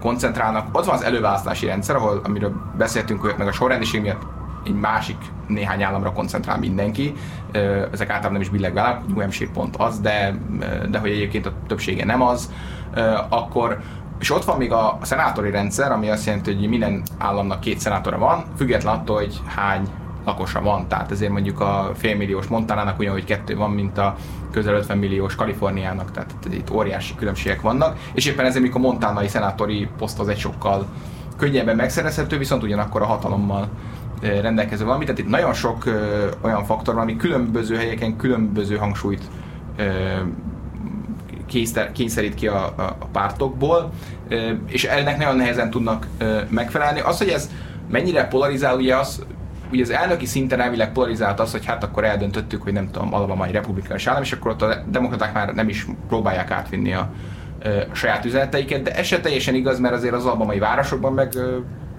koncentrálnak. Ott van az előválasztási rendszer, ahol, amiről beszéltünk, hogy meg a sorrendiség miatt egy másik néhány államra koncentrál mindenki. Ezek általában nem is billeg államok, New Hampshire pont az, de, de hogy egyébként a többsége nem az, akkor és ott van még a szenátori rendszer, ami azt jelenti, hogy minden államnak két szenátora van, független attól, hogy hány lakosa van. Tehát ezért mondjuk a félmilliós Montanának ugyanúgy kettő van, mint a közel 50 milliós Kaliforniának, tehát itt óriási különbségek vannak, és éppen ezért mikor montánai szenátori poszt az egy sokkal könnyebben megszerezhető, viszont ugyanakkor a hatalommal rendelkező valami. Tehát itt nagyon sok olyan faktor van, ami különböző helyeken különböző hangsúlyt kényszer- kényszerít ki a, a, a pártokból, és ennek nagyon nehezen tudnak megfelelni. Az, hogy ez mennyire polarizál, ugye az, ugye az elnöki szinten elvileg polarizált az, hogy hát akkor eldöntöttük, hogy nem tudom, Alabama egy republikánus állam, és akkor ott a demokraták már nem is próbálják átvinni a, a saját üzeneteiket, de ez se teljesen igaz, mert azért az alabamai városokban meg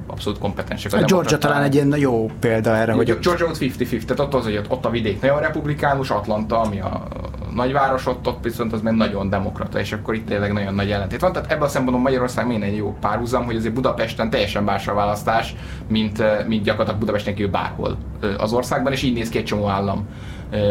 abszolút kompetensek A Georgia demokraták. talán egy ilyen jó példa erre, Hogy Georgia ott 50-50, tehát ott az, hogy ott, ott a vidék nagyon republikánus, Atlanta, ami a nagyváros, ott, ott viszont az meg nagyon demokrata, és akkor itt tényleg nagyon nagy ellentét van. Tehát ebből a szempontból Magyarország egy jó párhuzam, hogy azért Budapesten teljesen más a választás, mint, eh, mint gyakorlatilag Budapesten kívül bárhol eh, az országban, és így néz ki egy csomó állam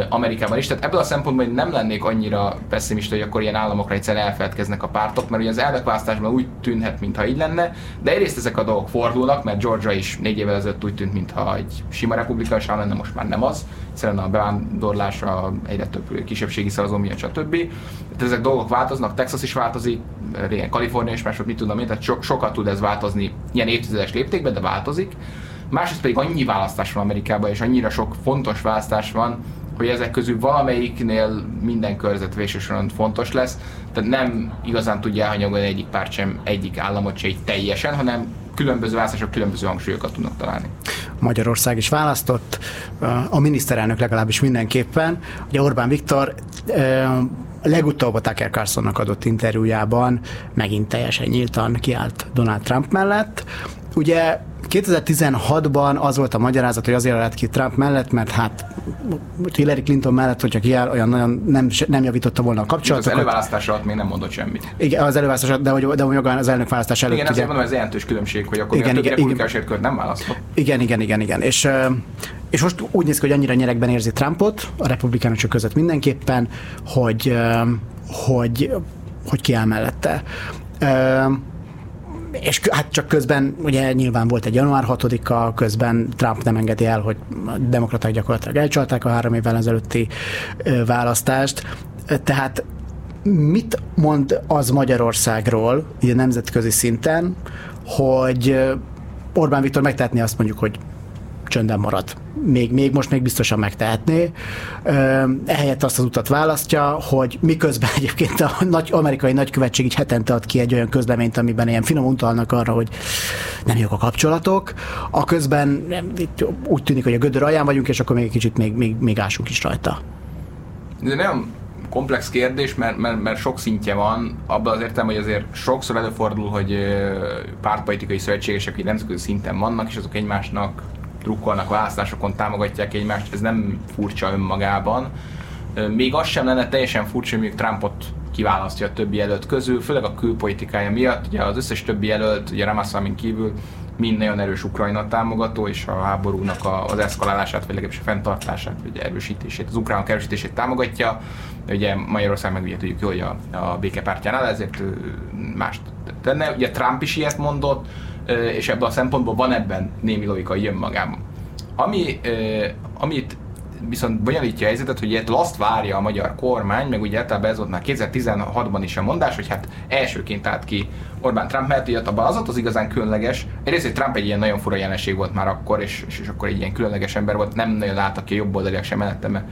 Amerikában is. Tehát ebből a szempontból hogy nem lennék annyira pessimista, hogy akkor ilyen államokra egyszerűen elfeledkeznek a pártok, mert ugye az elnökválasztásban úgy tűnhet, mintha így lenne, de egyrészt ezek a dolgok fordulnak, mert Georgia is négy évvel ezelőtt úgy tűnt, mintha egy sima republikánus állam lenne, most már nem az, egyszerűen a bevándorlás, a egyre több kisebbségi szavazó miatt, stb. Tehát ezek dolgok változnak, Texas is változik, régen Kalifornia is mások, mit tudom én, tehát so, sokat tud ez változni ilyen évtizedes léptékben, de változik. Másrészt pedig annyi választás van Amerikában, és annyira sok fontos választás van, hogy ezek közül valamelyiknél minden körzet végsősoron fontos lesz, tehát nem igazán tudja elhanyagolni egyik párt sem, egyik államot se így teljesen, hanem különböző választások különböző hangsúlyokat tudnak találni. Magyarország is választott, a miniszterelnök legalábbis mindenképpen. Ugye Orbán Viktor legutóbb a Tucker Carlsonnak adott interjújában megint teljesen nyíltan kiállt Donald Trump mellett. Ugye 2016-ban az volt a magyarázat, hogy azért lett ki Trump mellett, mert hát Hillary Clinton mellett, hogyha kiáll, olyan nagyon nem, nem javította volna a Az kapcsolatokat. előválasztás alatt még nem mondott semmit. Igen, az előválasztás, de hogy, de hogy az elnök választás előtt. Igen, ugye- azért mondom, ez jelentős különbség, hogy akkor Igen, igen, igen, kört nem választott. Igen, igen, igen, igen. És, és most úgy néz ki, hogy annyira nyerekben érzi Trumpot, a republikánusok között mindenképpen, hogy, hogy, hogy kiáll mellette. És hát csak közben, ugye nyilván volt egy január 6-a, közben Trump nem engedi el, hogy a demokraták gyakorlatilag elcsalták a három évvel ezelőtti választást. Tehát mit mond az Magyarországról, ugye nemzetközi szinten, hogy Orbán Viktor megtehetné azt mondjuk, hogy csöndben marad. Még, még most még biztosan megtehetné. Ehelyett azt az utat választja, hogy miközben egyébként a nagy, amerikai nagykövetség így hetente ad ki egy olyan közleményt, amiben ilyen finom utalnak arra, hogy nem jók a kapcsolatok, a közben úgy tűnik, hogy a gödör alján vagyunk, és akkor még egy kicsit még, még, még ásunk is rajta. De nem komplex kérdés, mert, mert, mert sok szintje van, abban az értem, hogy azért sokszor előfordul, hogy pártpolitikai szövetségesek így nemzetközi szinten vannak, és azok egymásnak drukkolnak választásokon, támogatják egymást, ez nem furcsa önmagában. Még az sem lenne teljesen furcsa, hogy Trumpot kiválasztja a többi jelölt közül, főleg a külpolitikája miatt. Ugye az összes többi jelölt, ugye Ramaswamy kívül mind nagyon erős Ukrajna támogató, és a háborúnak az eszkalálását, vagy legalábbis a fenntartását, vagy erősítését, az ukránok erősítését támogatja. Ugye Magyarország meg ugye tudjuk hogy a, a békepártyánál, ezért más tenne. Ugye Trump is ilyet mondott, és ebből a szempontból van ebben némi logika jön magában. Ami, amit viszont bonyolítja a helyzetet, hogy ilyet azt várja a magyar kormány, meg ugye általában ez volt már 2016-ban is a mondás, hogy hát elsőként állt ki Orbán Trump, mert ugye abban az az igazán különleges. Egyrészt, hogy Trump egy ilyen nagyon fura jelenség volt már akkor, és, és, és akkor egy ilyen különleges ember volt, nem nagyon láttak ki a jobb oldaliak sem mellette, mert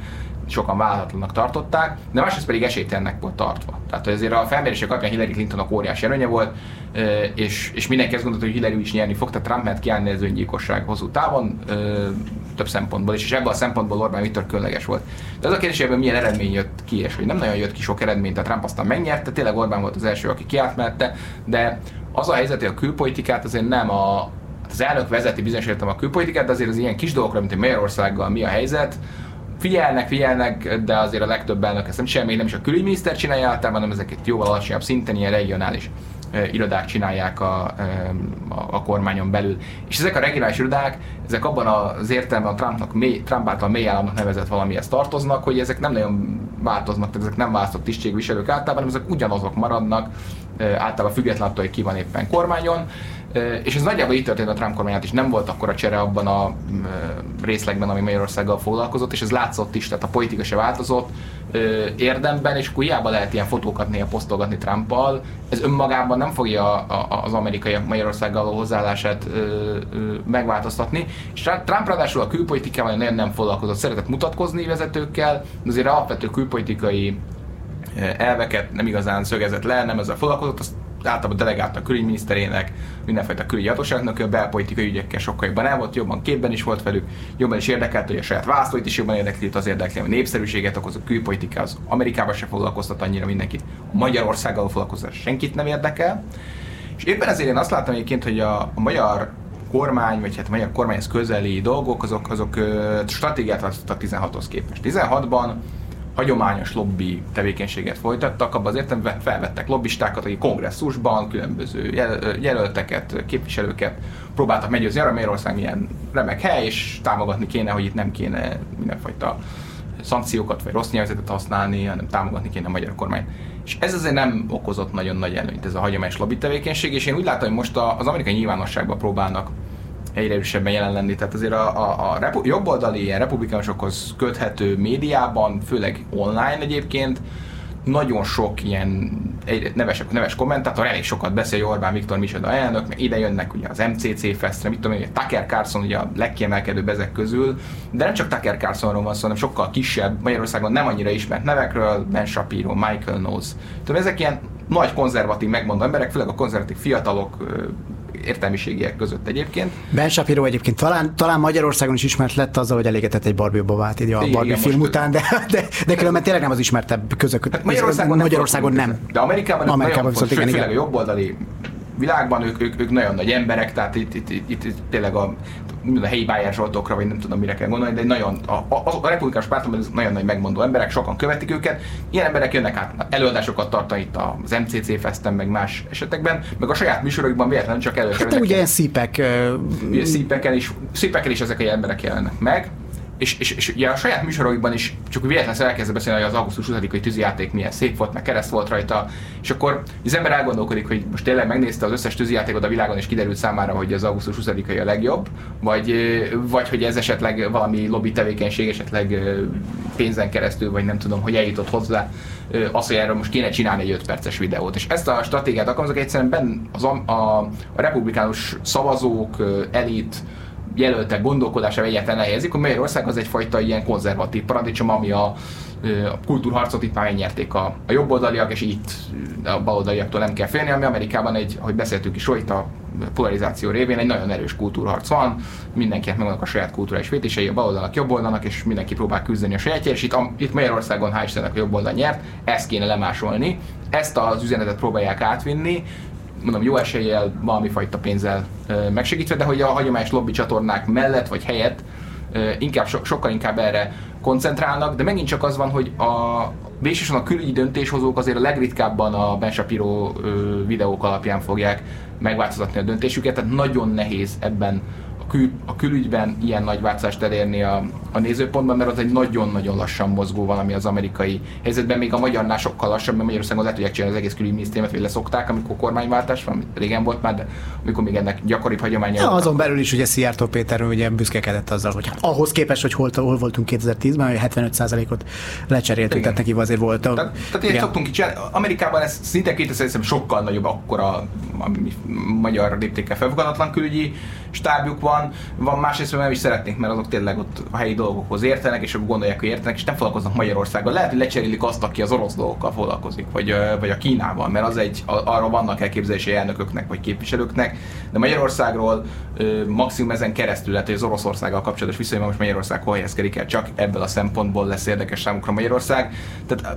sokan vállalhatlanak tartották, de másrészt pedig esélytelennek volt tartva. Tehát azért a felmérések alapján Hillary Clintonnak óriási előnye volt, és, és mindenki azt gondolta, hogy Hillary is nyerni fog, tehát Trump mert kiállni az öngyilkosság hosszú távon, több szempontból is, és ebből a szempontból Orbán Viktor különleges volt. De az a kérdés, hogy milyen eredmény jött ki, és hogy nem nagyon jött ki sok eredmény, tehát Trump aztán megnyerte, tényleg Orbán volt az első, aki kiállt mellette, de az a helyzet, hogy a külpolitikát azért nem a, az elnök vezeti bizonyos értem a külpolitikát, de azért az ilyen kis dolgokra, mint hogy Magyarországgal mi a helyzet, figyelnek, figyelnek, de azért a legtöbb elnök ezt nem még nem is a külügyminiszter csinálja általában, hanem ezeket jóval alacsonyabb szinten, ilyen regionális irodák csinálják a, a, a kormányon belül. És ezek a regionális irodák, ezek abban az értelemben a Trumpnak mély, Trump által mély államnak nevezett valamihez tartoznak, hogy ezek nem nagyon változnak, tehát ezek nem választott tisztségviselők általában, hanem ezek ugyanazok maradnak, általában függetlenül attól, hogy ki van éppen kormányon. És ez nagyjából így történt a Trump kormányát is, nem volt akkor a csere abban a részlegben, ami Magyarországgal foglalkozott, és ez látszott is, tehát a politika se változott érdemben, és akkor hiába lehet ilyen fotókat néha posztolgatni Trumpal, ez önmagában nem fogja az amerikai Magyarországgal való hozzáállását megváltoztatni. És Trump ráadásul a külpolitikával nagyon nem foglalkozott, szeretett mutatkozni vezetőkkel, de azért alapvető külpolitikai elveket nem igazán szögezett le, nem ezzel foglalkozott, azt általában delegálta a külügyminiszterének, mindenfajta külügyi hatóságnak, a belpolitikai ügyekkel sokkal jobban el volt, jobban képben is volt velük, jobban is érdekelt, hogy a saját választóit is jobban érdekli, az érdekli, hogy népszerűséget okoz a külpolitika, az Amerikában se foglalkoztat annyira mindenkit, a Magyarországgal foglalkoztat senkit nem érdekel. És éppen ezért én azt látom egyébként, hogy a, a magyar kormány, vagy hát a magyar kormányhoz közeli dolgok, azok, azok stratégiát változtattak 16-hoz képest. 16-ban hagyományos lobby tevékenységet folytattak, abban az értelemben felvettek lobbistákat, akik kongresszusban különböző jelölteket, képviselőket próbáltak meggyőzni arra, Magyarország milyen remek hely, és támogatni kéne, hogy itt nem kéne mindenfajta szankciókat vagy rossz nyelvezetet használni, hanem támogatni kéne a magyar kormány. És ez azért nem okozott nagyon nagy előnyt, ez a hagyományos lobby tevékenység, és én úgy látom, hogy most az amerikai nyilvánosságban próbálnak egyre erősebben jelen lenni. Tehát azért a, a, a repu- jobboldali ilyen republikánusokhoz köthető médiában, főleg online egyébként, nagyon sok ilyen egy neves, neves kommentátor elég sokat beszél, Orbán Viktor micsoda elnök, meg ide jönnek ugye az MCC Festre, mit tudom én, Tucker Carlson ugye a legkiemelkedőbb ezek közül, de nem csak Tucker Carlsonról van szó, hanem sokkal kisebb, Magyarországon nem annyira ismert nevekről, Ben Shapiro, Michael Knowles. Tudom, ezek ilyen nagy konzervatív megmondó emberek, főleg a konzervatív fiatalok értelmiségiek között egyébként. Ben Shapiro egyébként talán, talán Magyarországon is ismert lett azzal, hogy elégetett egy Barbie-ba vált így a Barbie igen, film után, de, de, de különben tényleg nem az ismertebb közök. Hát Magyarországon, Magyarországon nem. nem. De Amerikában, Amerikában viszont igen, igen. a jobboldali világban ők, ők, ők, nagyon nagy emberek, tehát itt, itt, itt, itt, tényleg a a helyi Bayer Zsoltokra, vagy nem tudom mire kell gondolni, de nagyon, a, a, a republikánus párton nagyon nagy megmondó emberek, sokan követik őket. Ilyen emberek jönnek át előadásokat tartani itt az MCC Festen, meg más esetekben, meg a saját műsorokban véletlenül csak előkerülnek. Hát ugye ilyen szípek. Uh... Szípeken is, szípeken is ezek a emberek jelennek meg és, és, és ugye a saját műsorokban is csak véletlenül elkezdve beszélni, hogy az augusztus 20-ai tűzijáték milyen szép volt, meg kereszt volt rajta, és akkor az ember elgondolkodik, hogy most tényleg megnézte az összes tűzijátékot a világon, és kiderült számára, hogy az augusztus 20-ai a legjobb, vagy, vagy hogy ez esetleg valami lobby tevékenység, esetleg pénzen keresztül, vagy nem tudom, hogy eljutott hozzá az, hogy erről most kéne csinálni egy 5 perces videót. És ezt a stratégiát alkalmazok egyszerűen ben az a, a, a republikánus szavazók, elit, jelöltek gondolkodása egyáltalán elhelyezik, hogy Magyarország az egyfajta ilyen konzervatív paradicsom, ami a, a kultúrharcot itt már megnyerték a, a jobboldaliak, és itt a baloldaliaktól nem kell félni, ami Amerikában egy, ahogy beszéltük is, itt a polarizáció révén egy nagyon erős kultúrharc van, mindenkinek megvannak a saját kulturális vétései, a baloldalak jobboldalnak, és mindenki próbál küzdeni a sajátjáért, és itt, a, itt Magyarországon hál' Istennek a jobboldal nyert, ezt kéne lemásolni, ezt az üzenetet próbálják átvinni, mondom, jó eséllyel valami fajta pénzzel megsegítve, de hogy a hagyományos lobby csatornák mellett vagy helyett inkább, so, sokkal inkább erre koncentrálnak, de megint csak az van, hogy a végsősorban a külügyi döntéshozók azért a legritkábban a Ben Shapiro videók alapján fogják megváltoztatni a döntésüket, tehát nagyon nehéz ebben kül, a külügyben ilyen nagy változást elérni a, a nézőpontban, mert az egy nagyon-nagyon lassan mozgó valami az amerikai helyzetben, még a magyarnál sokkal lassabb, mert Magyarországon le tudják csinálni az egész külügyminisztériumot, vagy leszokták, amikor kormányváltás van, régen volt már, de amikor még ennek gyakoribb hagyománya. Ja, azon belül is ugye Szijjártó Péter ugye büszkekedett azzal, hogy hát ahhoz képest, hogy hol, hol voltunk 2010-ben, hogy 75%-ot lecseréltünk, tehát neki azért volt. A, tehát, tehát ilyen szoktunk kicsinálni. Amerikában ez szinte 2000 sokkal nagyobb akkor a, a magyar léptékkel felfogadatlan külügyi stábjuk van, van másrészt nem is szeretnék, mert azok tényleg ott a helyi dolgokhoz értenek, és akkor gondolják, hogy értenek, és nem foglalkoznak Magyarországgal. Lehet, hogy lecserélik azt, aki az orosz dolgokkal foglalkozik, vagy, vagy a Kínával, mert az egy, arra vannak elképzelési elnököknek, vagy képviselőknek, de Magyarországról maximum ezen keresztül lehet, hogy az Oroszországgal kapcsolatos viszonyban most Magyarország hol helyezkedik el, csak ebből a szempontból lesz érdekes számukra Magyarország. Tehát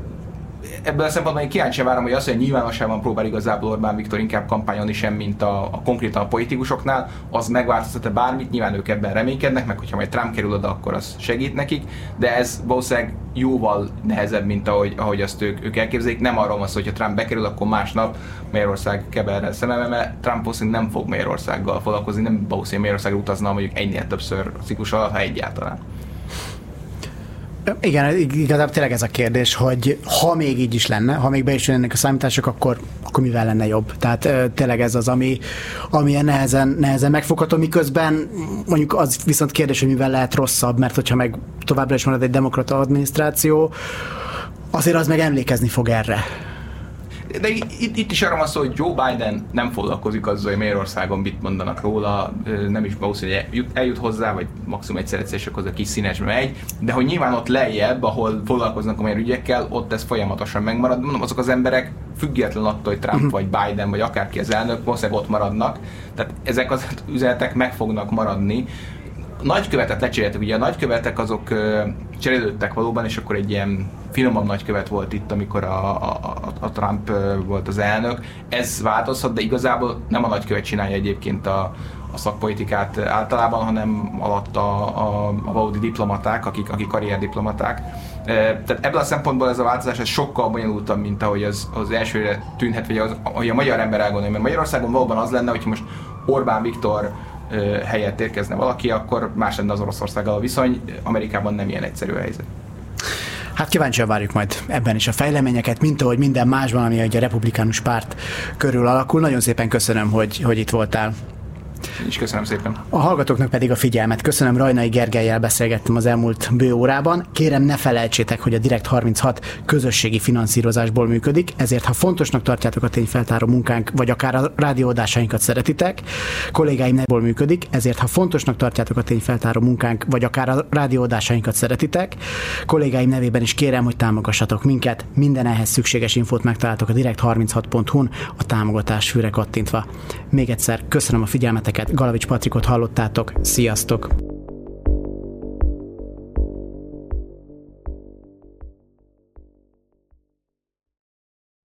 ebből a szempontból én kíváncsi várom, hogy azt, hogy nyilvánosságban próbál igazából Orbán Viktor inkább kampányolni sem, mint a, a konkrétan a politikusoknál, az megváltoztat-e bármit, nyilván ők ebben reménykednek, meg hogyha majd Trump kerül oda, akkor az segít nekik, de ez valószínűleg jóval nehezebb, mint ahogy, ahogy azt ők, ők elképzelik. Nem arról van szó, hogy ha Trump bekerül, akkor másnap Magyarország keberre szemembe, mert Trump valószínűleg nem fog Magyarországgal foglalkozni, nem valószínűleg Magyarországra utazna mondjuk ennél többször ciklus alatt, ha egyáltalán. Igen, igazából tényleg ez a kérdés, hogy ha még így is lenne, ha még be is jönnek a számítások, akkor, akkor mivel lenne jobb? Tehát tényleg ez az, ami, ami nehezen, nehezen megfogható, miközben mondjuk az viszont kérdés, hogy mivel lehet rosszabb, mert hogyha meg továbbra is marad egy demokrata adminisztráció, azért az meg emlékezni fog erre de itt, itt is arra van szó, hogy Joe Biden nem foglalkozik azzal, hogy Magyarországon mit mondanak róla, nem is valószínű, hogy eljut, eljut hozzá, vagy maximum egyszer egyszer csak az a kis színesbe megy, de hogy nyilván ott lejjebb, ahol foglalkoznak a magyar ügyekkel, ott ez folyamatosan megmarad. Mondom, azok az emberek független attól, hogy Trump uh-huh. vagy Biden vagy akárki az elnök, valószínűleg ott maradnak. Tehát ezek az üzenetek meg fognak maradni nagykövetet lecseréltek, ugye a nagykövetek azok cserélődtek valóban, és akkor egy ilyen finomabb nagykövet volt itt, amikor a, a, a Trump volt az elnök. Ez változhat, de igazából nem a nagykövet csinálja egyébként a, a szakpolitikát általában, hanem alatt a, a, a valódi diplomaták, akik, akik karrierdiplomaták. Tehát ebből a szempontból ez a változás ez sokkal bonyolultabb, mint ahogy az, az elsőre tűnhet, vagy az, ahogy a magyar ember elgondolja. Mert Magyarországon valóban az lenne, hogy most Orbán Viktor helyett érkezne valaki, akkor más lenne az Oroszországgal a viszony. Amerikában nem ilyen egyszerű a helyzet. Hát kíváncsian várjuk majd ebben is a fejleményeket, mint ahogy minden másban, ami a republikánus párt körül alakul. Nagyon szépen köszönöm, hogy, hogy itt voltál. És köszönöm szépen. A hallgatóknak pedig a figyelmet. Köszönöm, Rajnai Gergelyel beszélgettem az elmúlt bő órában. Kérem, ne felejtsétek, hogy a Direkt 36 közösségi finanszírozásból működik, ezért ha fontosnak tartjátok a tényfeltáró munkánk, vagy akár a rádióadásainkat szeretitek, kollégáim nevéből működik, ezért ha fontosnak tartjátok a tényfeltáró munkánk, vagy akár a rádióadásainkat szeretitek, kollégáim nevében is kérem, hogy támogassatok minket. Minden ehhez szükséges infót megtaláltok a direkt36.hu-n a támogatás fűre kattintva. Még egyszer köszönöm a figyelmeteket, Galavics Patrikot hallottátok, sziasztok!